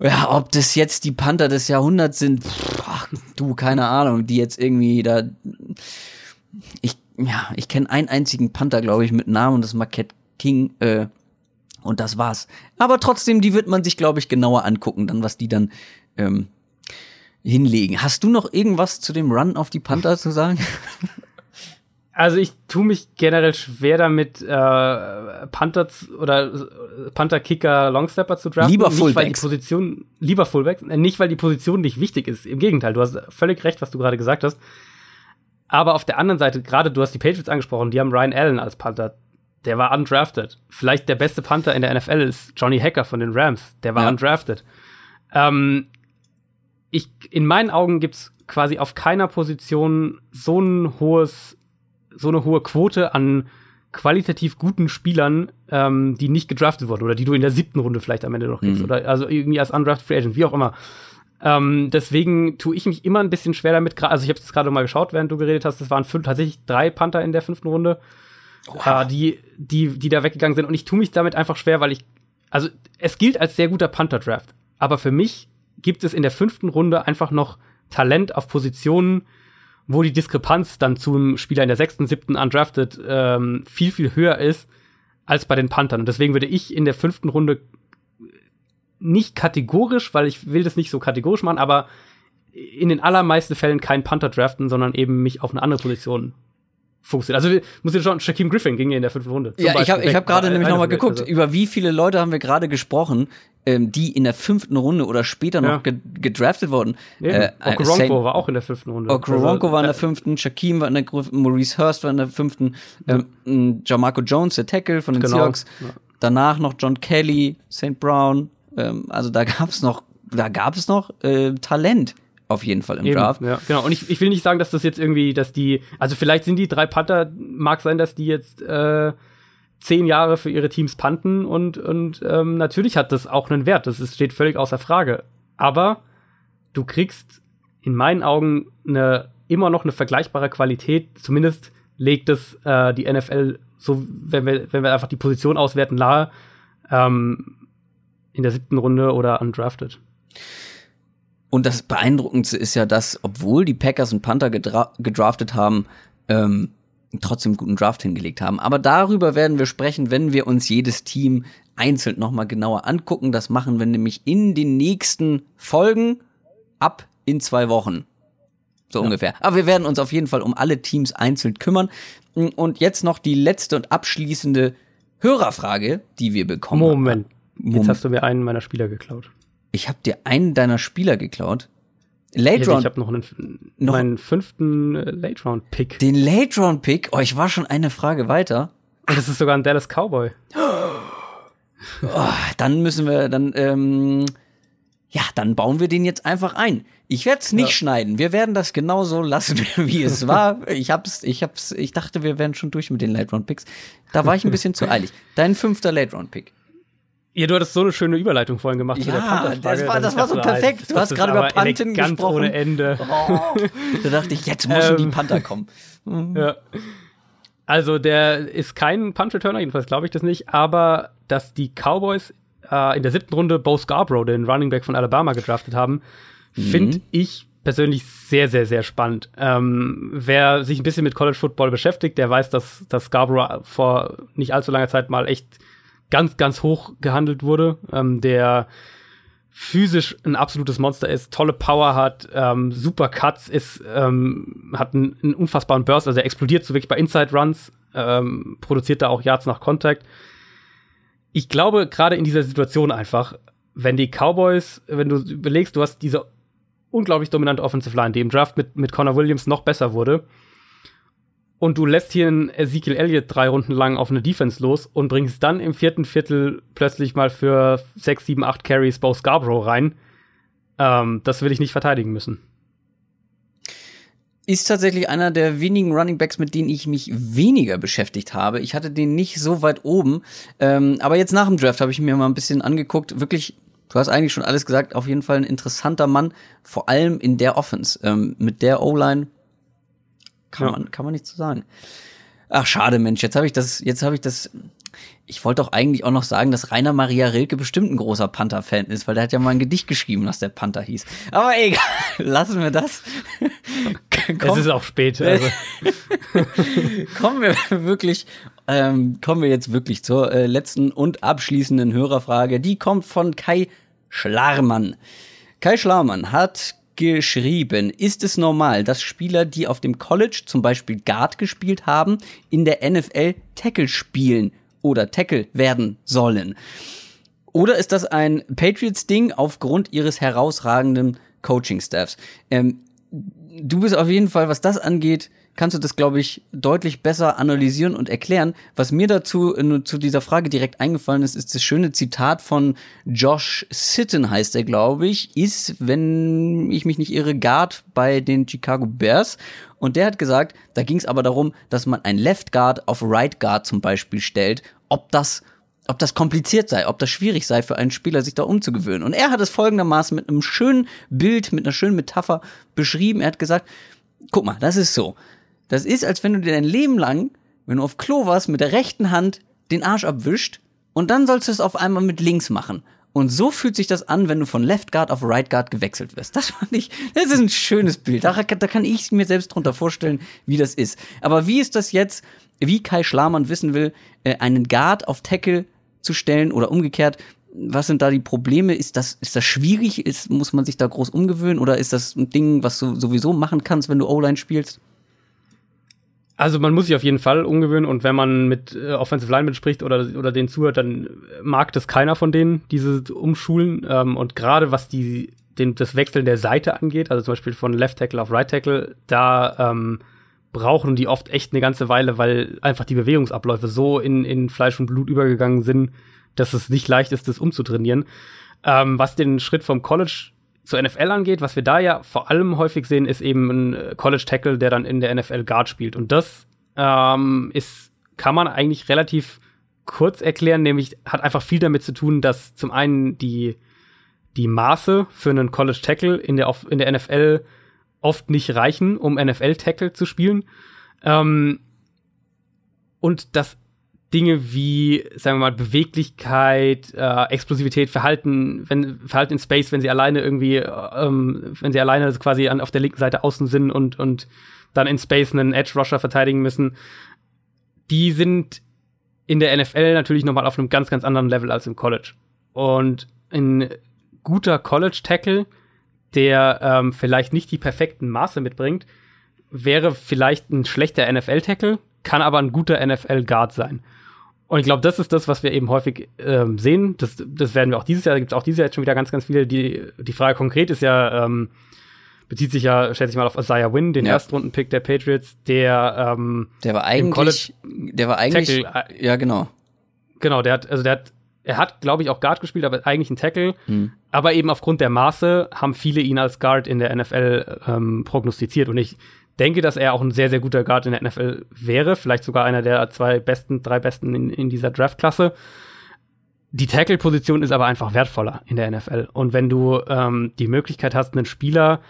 [SPEAKER 1] ja, ob das jetzt die Panther des Jahrhunderts sind, ach, du, keine Ahnung, die jetzt irgendwie da. Ich, ja, ich kenne einen einzigen Panther, glaube ich, mit Namen, das ist Marquette King, äh, und das war's. Aber trotzdem, die wird man sich, glaube ich, genauer angucken, dann, was die dann ähm, hinlegen. Hast du noch irgendwas zu dem Run auf die Panther zu sagen?
[SPEAKER 2] Also ich tue mich generell schwer damit, äh, Panther oder äh, Panther Kicker Longstepper zu draften.
[SPEAKER 1] Lieber
[SPEAKER 2] Nicht, weil die
[SPEAKER 1] Fullbacks.
[SPEAKER 2] Position, lieber Fullbacks, äh, nicht weil die Position nicht wichtig ist. Im Gegenteil, du hast völlig recht, was du gerade gesagt hast. Aber auf der anderen Seite, gerade du hast die Patriots angesprochen, die haben Ryan Allen als Panther. Der war undrafted. Vielleicht der beste Panther in der NFL ist Johnny Hacker von den Rams. Der war
[SPEAKER 1] Ja.
[SPEAKER 2] undrafted. Ähm, ich, in meinen Augen gibt's quasi auf keiner Position so ein hohes, so eine hohe Quote an qualitativ guten Spielern, ähm, die nicht gedraftet wurden oder die du in der siebten Runde vielleicht am Ende noch kriegst
[SPEAKER 1] Mhm.
[SPEAKER 2] oder also irgendwie als undrafted Free Agent, wie auch immer. Ähm, deswegen tue ich mich immer ein bisschen schwer damit. Also ich habe es gerade mal geschaut, während du geredet hast. Es waren fünf, tatsächlich drei Panther in der fünften Runde, äh, die, die, die da weggegangen sind. Und ich tue mich damit einfach schwer, weil ich, also es gilt als sehr guter Panther-Draft. Aber für mich gibt es in der fünften Runde einfach noch Talent auf Positionen, wo die Diskrepanz dann zum Spieler in der sechsten, siebten undrafted ähm, viel, viel höher ist als bei den Panthern. Und deswegen würde ich in der fünften Runde nicht kategorisch, weil ich will das nicht so kategorisch machen, aber in den allermeisten Fällen keinen Panther draften, sondern eben mich auf eine andere Position fokussieren. Also muss ich schon, Shaquem Griffin ging ja in der fünften Runde.
[SPEAKER 1] Ja, ich habe
[SPEAKER 2] Beispiel
[SPEAKER 1] ich hab
[SPEAKER 2] weg.
[SPEAKER 1] gerade nämlich nochmal geguckt,
[SPEAKER 2] also-
[SPEAKER 1] über wie viele Leute haben wir gerade gesprochen, ähm, die in der fünften Runde oder später noch
[SPEAKER 2] Ja.
[SPEAKER 1] ge gedraftet wurden. Äh, äh,
[SPEAKER 2] Okoronkwo
[SPEAKER 1] Saint-
[SPEAKER 2] war auch in der fünften Runde.
[SPEAKER 1] Okoronkwo
[SPEAKER 2] Also,
[SPEAKER 1] war in der
[SPEAKER 2] äh,
[SPEAKER 1] fünften, Shaquem war in der fünften, Maurice Hurst war in der fünften, ähm, m, Jamarco Jones, der Tackle von den
[SPEAKER 2] Genau.
[SPEAKER 1] Seahawks.
[SPEAKER 2] Ja.
[SPEAKER 1] Danach noch John Kelly, St. Brown. Ähm, also da gab's noch, da gab es noch äh, Talent auf jeden Fall im
[SPEAKER 2] Eben,
[SPEAKER 1] Draft.
[SPEAKER 2] ja, genau. Und ich, ich will nicht sagen, dass das jetzt irgendwie, dass die, also vielleicht sind die drei Panther, mag sein, dass die jetzt äh, zehn Jahre für ihre Teams panten und, und ähm, natürlich hat das auch einen Wert. Das ist, steht völlig außer Frage. Aber du kriegst in meinen Augen eine, immer noch eine vergleichbare Qualität. Zumindest legt es äh, die NFL so, wenn wir, wenn wir einfach die Position auswerten, nahe ähm, in der siebten Runde oder undrafted.
[SPEAKER 1] Und das Beeindruckendste ist ja, dass, obwohl die Packers und Panther gedra gedraftet haben, ähm, trotzdem einen guten Draft hingelegt haben. Aber darüber werden wir sprechen, wenn wir uns jedes Team einzeln nochmal genauer angucken. Das machen wir nämlich in den nächsten Folgen ab in zwei Wochen. So ungefähr. Aber wir werden uns auf jeden Fall um alle Teams einzeln kümmern. Und jetzt noch die letzte und abschließende Hörerfrage, die wir bekommen.
[SPEAKER 2] Moment. Jetzt
[SPEAKER 1] Moment.
[SPEAKER 2] hast du mir einen meiner Spieler geklaut.
[SPEAKER 1] Ich habe dir einen deiner Spieler geklaut.
[SPEAKER 2] Ja,
[SPEAKER 1] Late
[SPEAKER 2] ich
[SPEAKER 1] Round
[SPEAKER 2] habe noch einen
[SPEAKER 1] Noch-
[SPEAKER 2] meinen fünften äh, Late Round Pick.
[SPEAKER 1] Den Late Round Pick, oh, ich war schon eine Frage weiter.
[SPEAKER 2] Und das ist sogar ein Dallas Cowboy.
[SPEAKER 1] Oh, dann müssen wir, dann, ähm, ja, dann bauen wir den jetzt einfach ein. Ich werde es nicht
[SPEAKER 2] Ja.
[SPEAKER 1] schneiden. Wir werden das genauso lassen, wie es war. Ich hab's, ich hab's, ich dachte, wir wären schon durch mit den Late Round Picks. Da war ich ein bisschen zu eilig. Dein fünfter Late Round Pick.
[SPEAKER 2] Ja, du hattest so eine schöne Überleitung vorhin gemacht zu
[SPEAKER 1] Ja, das war- das war so perfekt. Du hast gerade über Panten gesprochen.
[SPEAKER 2] ohne Ende.
[SPEAKER 1] Oh, da dachte ich, jetzt müssen die
[SPEAKER 2] Ähm.
[SPEAKER 1] Panther kommen.
[SPEAKER 2] Ja. Also der ist kein Punch-Returner, jedenfalls glaube ich das nicht, aber dass die Cowboys äh, in der siebten Runde Bo Scarborough, den Running Back von Alabama, gedraftet haben, finde ich persönlich sehr, sehr, sehr spannend. Ähm, wer sich ein bisschen mit College Football beschäftigt, der weiß, dass, dass Scarborough vor nicht allzu langer Zeit mal echt ganz, ganz hoch gehandelt wurde. Ähm, der physisch ein absolutes Monster ist, tolle Power hat, ähm, super Cuts ist, ähm, hat einen, einen unfassbaren Burst, also er explodiert so wirklich bei Inside Runs, ähm, produziert da auch Yards nach Contact. Ich glaube, gerade in dieser Situation einfach, wenn die Cowboys, wenn du überlegst, du hast diese unglaublich dominante Offensive Line, die im Draft mit, mit Connor Williams noch besser wurde, und du lässt hier einen Ezekiel Elliott drei Runden lang auf eine Defense los und bringst dann im vierten Viertel plötzlich mal für sechs, sieben, acht Carries Bo Scarborough rein. Ähm, das will ich nicht verteidigen müssen.
[SPEAKER 1] ist tatsächlich einer der wenigen Running Backs, mit denen ich mich weniger beschäftigt habe. Ich hatte den nicht so weit oben. Ähm, aber jetzt nach dem Draft habe ich mir mal ein bisschen angeguckt. Wirklich, du hast eigentlich schon alles gesagt. Auf jeden Fall ein interessanter Mann. Vor allem in der Offense. Ähm, mit der O-Line kann,
[SPEAKER 2] Ja.
[SPEAKER 1] man, kann man nichts zu sagen. Ach, schade, Mensch. Jetzt habe ich das, jetzt habe ich das. Ich wollte doch eigentlich auch noch sagen, dass Rainer Maria Rilke bestimmt ein großer Panther-Fan ist, weil der hat ja mal ein Gedicht geschrieben, was der Panther hieß. Aber egal, lassen wir das.
[SPEAKER 2] Es ist auch spät. Also.
[SPEAKER 1] kommen wir wirklich, ähm, kommen wir jetzt wirklich zur äh, letzten und abschließenden Hörerfrage. Die kommt von Kai Schlarmann. Kai Schlarmann hat geschrieben, ist es normal, dass Spieler, die auf dem College zum Beispiel Guard gespielt haben, in der NFL Tackle spielen oder Tackle werden sollen? Oder ist das ein Patriots-Ding aufgrund ihres herausragenden Coaching-Staffs? Ähm, du bist auf jeden Fall, was das angeht, kannst du das, glaube ich, deutlich besser analysieren und erklären. Was mir dazu äh, zu dieser Frage direkt eingefallen ist, ist das schöne Zitat von Josh Sitton, heißt er, glaube ich, ist, wenn ich mich nicht irre, Guard bei den Chicago Bears. Und der hat gesagt, da ging es aber darum, dass man ein Left Guard auf Right Guard zum Beispiel stellt, ob das ob das kompliziert sei, ob das schwierig sei für einen Spieler, sich da umzugewöhnen. Und er hat es folgendermaßen mit einem schönen Bild, mit einer schönen Metapher beschrieben. Er hat gesagt, guck mal, das ist so. Das ist, als wenn du dir dein Leben lang, wenn du auf Klo warst, mit der rechten Hand den Arsch abwischt und dann sollst du es auf einmal mit links machen. Und so fühlt sich das an, wenn du von Left Guard auf Right Guard gewechselt wirst. Das fand ich, das ist ein schönes Bild. Da, da kann ich mir selbst drunter vorstellen, wie das ist. Aber wie ist das jetzt, wie Kai Schlamann wissen will, äh, einen Guard auf Tackle zu stellen oder umgekehrt? Was sind da die Probleme? Ist das, ist das schwierig? Ist, muss man sich da groß umgewöhnen? Oder ist das ein Ding, was du sowieso machen kannst, wenn du O-Line spielst?
[SPEAKER 2] Also man muss sich auf jeden Fall umgewöhnen und wenn man mit äh, Offensive Linemen spricht oder, oder denen zuhört, dann mag das keiner von denen, diese Umschulen. Ähm, und gerade was die, den, das Wechseln der Seite angeht, also zum Beispiel von Left Tackle auf Right Tackle, da ähm, brauchen die oft echt eine ganze Weile, weil einfach die Bewegungsabläufe so in, in Fleisch und Blut übergegangen sind, dass es nicht leicht ist, das umzutrainieren. Ähm, was den Schritt vom College zur NFL angeht, was wir da ja vor allem häufig sehen, ist eben ein äh, College Tackle, der dann in der NFL Guard spielt. Und das ähm, ist, kann man eigentlich relativ kurz erklären, nämlich hat einfach viel damit zu tun, dass zum einen die, die Maße für einen College Tackle in der, in der NFL oft nicht reichen, um NFL Tackle zu spielen. Ähm, und dass Dinge wie, sagen wir mal, Beweglichkeit, äh, Explosivität, Verhalten, wenn, Verhalten in Space, wenn sie alleine irgendwie, ähm, wenn sie alleine quasi an, auf der linken Seite außen sind und, und dann in Space einen Edge-Rusher verteidigen müssen, die sind in der NFL natürlich nochmal auf einem ganz, ganz anderen Level als im College. Und ein guter College-Tackle, der ähm, vielleicht nicht die perfekten Maße mitbringt, wäre vielleicht ein schlechter NFL-Tackle, kann aber ein guter NFL-Guard sein. Und ich glaube, das ist das, was wir eben häufig ähm, sehen. Das, das werden wir auch dieses Jahr, da gibt es auch dieses Jahr jetzt schon wieder ganz, ganz viele. Die, die Frage konkret ist ja, ähm, bezieht sich ja, schätze ich mal, auf Isaiah Wynn, den ja. Erstrunden-Pick der Patriots, der ähm,
[SPEAKER 1] Der war eigentlich, der war eigentlich, Tackle,
[SPEAKER 2] äh, ja genau. Genau, der hat, also der hat, er hat, glaube ich, auch Guard gespielt, aber eigentlich ein Tackle. Hm. Aber eben aufgrund der Maße haben viele ihn als Guard in der NFL ähm, prognostiziert. Und ich denke, dass er auch ein sehr, sehr guter Guard in der NFL wäre. Vielleicht sogar einer der zwei besten, drei besten in, in dieser Draftklasse. Die Tackle-Position ist aber einfach wertvoller in der NFL. Und wenn du ähm, die Möglichkeit hast, einen Spieler,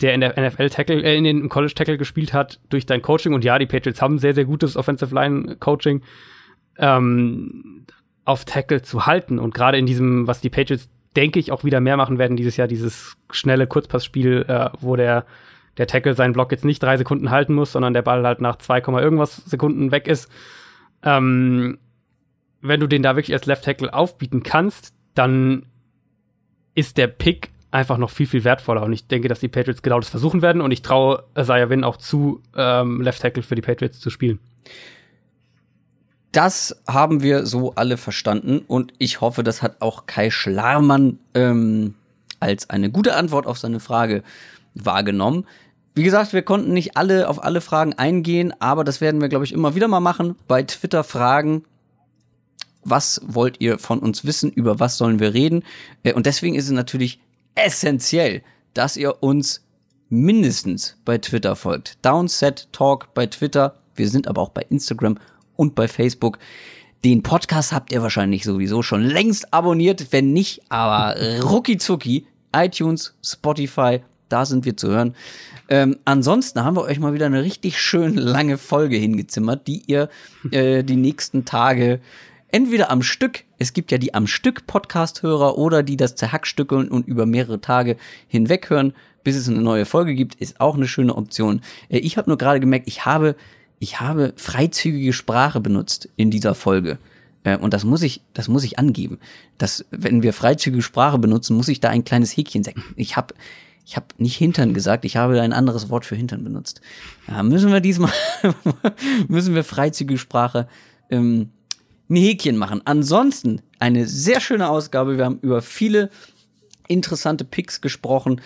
[SPEAKER 2] der in der NFL Tackle, äh, in den College Tackle gespielt hat, durch dein Coaching, und ja, die Patriots haben sehr, sehr gutes Offensive Line Coaching, ähm, auf Tackle zu halten. Und gerade in diesem, was die Patriots, denke ich, auch wieder mehr machen werden dieses Jahr, dieses schnelle Kurzpassspiel, äh, wo der der Tackle seinen Block jetzt nicht drei Sekunden halten muss, sondern der Ball halt nach 2, irgendwas Sekunden weg ist. Ähm, wenn du den da wirklich als Left Tackle aufbieten kannst, dann ist der Pick einfach noch viel, viel wertvoller. Und ich denke, dass die Patriots genau das versuchen werden. Und ich traue Isaiah Wynn auch zu, ähm, Left Tackle für die Patriots zu spielen.
[SPEAKER 1] Das haben wir so alle verstanden. Und ich hoffe, das hat auch Kai Schlarmann ähm, als eine gute Antwort auf seine Frage wahrgenommen. Wie gesagt, wir konnten nicht alle auf alle Fragen eingehen, aber das werden wir, glaube ich, immer wieder mal machen. Bei Twitter Fragen. Was wollt ihr von uns wissen? Über was sollen wir reden? Äh, und deswegen ist es natürlich essentiell, dass ihr uns mindestens bei Twitter folgt. Downset Talk bei Twitter. Wir sind aber auch bei Instagram und bei Facebook. Den Podcast habt ihr wahrscheinlich sowieso schon längst abonniert. Wenn nicht, aber rucki zucki. iTunes, Spotify, da sind wir zu hören. Ähm, ansonsten haben wir euch mal wieder eine richtig schön lange Folge hingezimmert, die ihr äh, die nächsten Tage entweder am Stück, es gibt ja die am Stück Podcast-Hörer oder die das zerhackstückeln und über mehrere Tage hinweg hören, bis es eine neue Folge gibt, ist auch eine schöne Option. Äh, ich habe nur gerade gemerkt, ich habe, ich habe freizügige Sprache benutzt in dieser Folge. Äh, und das muss ich, das muss ich angeben. Dass, wenn wir freizügige Sprache benutzen, muss ich da ein kleines Häkchen setzen. Ich habe Ich habe nicht Hintern gesagt, ich habe ein anderes Wort für Hintern benutzt. Ja, müssen wir diesmal, müssen wir freizügige Sprache ähm, ein Häkchen machen. Ansonsten eine sehr schöne Ausgabe. Wir haben über viele interessante Picks gesprochen.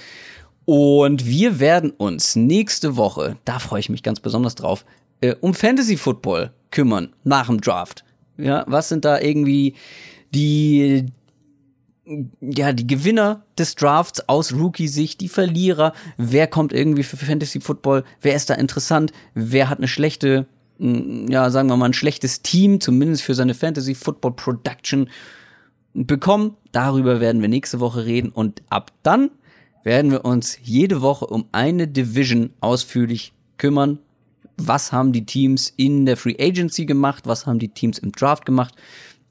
[SPEAKER 1] Und wir werden uns nächste Woche, da freue ich mich ganz besonders drauf, äh, um Fantasy Football kümmern nach dem Draft. Ja, was sind da irgendwie die, ja, die Gewinner des Drafts aus Rookie-Sicht, die Verlierer, wer kommt irgendwie für Fantasy Football, wer ist da interessant, wer hat eine schlechte, mm, ja, sagen wir mal, ein schlechtes Team, zumindest für seine Fantasy Football Production bekommen. Darüber werden wir nächste Woche reden und ab dann werden wir uns jede Woche um eine Division ausführlich kümmern. Was haben die Teams in der Free Agency gemacht? Was haben die Teams im Draft gemacht?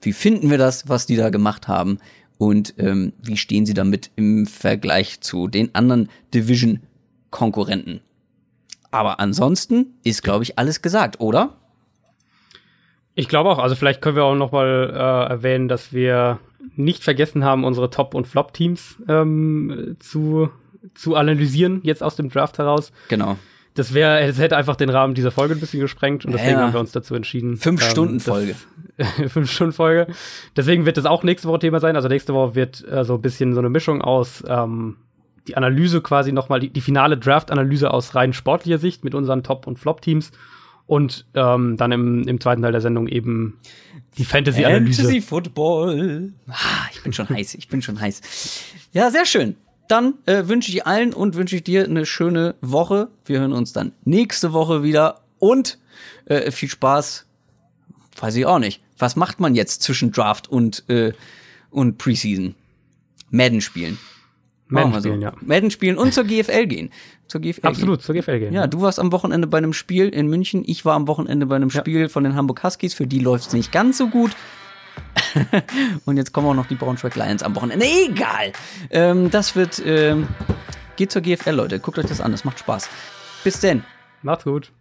[SPEAKER 1] Wie finden wir das, was die da gemacht haben? Und ähm, wie stehen sie damit im Vergleich zu den anderen Division-Konkurrenten? Aber ansonsten ist, glaube ich, alles gesagt, oder?
[SPEAKER 2] Ich glaube auch. Also vielleicht können wir auch noch mal äh, erwähnen, dass wir nicht vergessen haben, unsere Top- und Flop-Teams ähm, zu, zu analysieren, jetzt aus dem Draft heraus.
[SPEAKER 1] Genau.
[SPEAKER 2] Das wäre, es hätte einfach den Rahmen dieser Folge ein bisschen gesprengt und deswegen
[SPEAKER 1] Ja.
[SPEAKER 2] haben wir uns dazu entschieden.
[SPEAKER 1] Fünf
[SPEAKER 2] ähm,
[SPEAKER 1] Stunden
[SPEAKER 2] das-
[SPEAKER 1] Folge.
[SPEAKER 2] Fünf Stunden Folge. Deswegen wird das auch nächste Woche Thema sein. Also nächste Woche wird äh, so ein bisschen so eine Mischung aus ähm, die Analyse quasi nochmal, die, die finale Draft-Analyse aus rein sportlicher Sicht mit unseren Top- und Flop-Teams und ähm, dann im, im zweiten Teil der Sendung eben die Fantasy-Analyse.
[SPEAKER 1] Fantasy Football. Ah, ich bin schon heiß, ich bin schon heiß. Ja, sehr schön. Dann äh, wünsche ich allen und wünsche ich dir eine schöne Woche. Wir hören uns dann nächste Woche wieder und äh, viel Spaß. Weiß ich auch nicht. Was macht man jetzt zwischen Draft und, äh, und Preseason? Madden spielen.
[SPEAKER 2] Madden
[SPEAKER 1] so.
[SPEAKER 2] spielen, ja.
[SPEAKER 1] Madden spielen und zur GFL gehen. Zur GFL
[SPEAKER 2] Absolut, zur GFL gehen.
[SPEAKER 1] Gehen. Ja, du warst am Wochenende bei einem Spiel in München. Ich war am Wochenende bei einem
[SPEAKER 2] Ja.
[SPEAKER 1] Spiel von den Hamburg Huskies. Für die läuft es nicht ganz so gut. und jetzt kommen auch noch die Braunschweig Lions am Wochenende. Egal. Ähm, das wird. Ähm, geht zur GFL, Leute. Guckt euch das an. Das macht Spaß. Bis denn.
[SPEAKER 2] Macht's gut.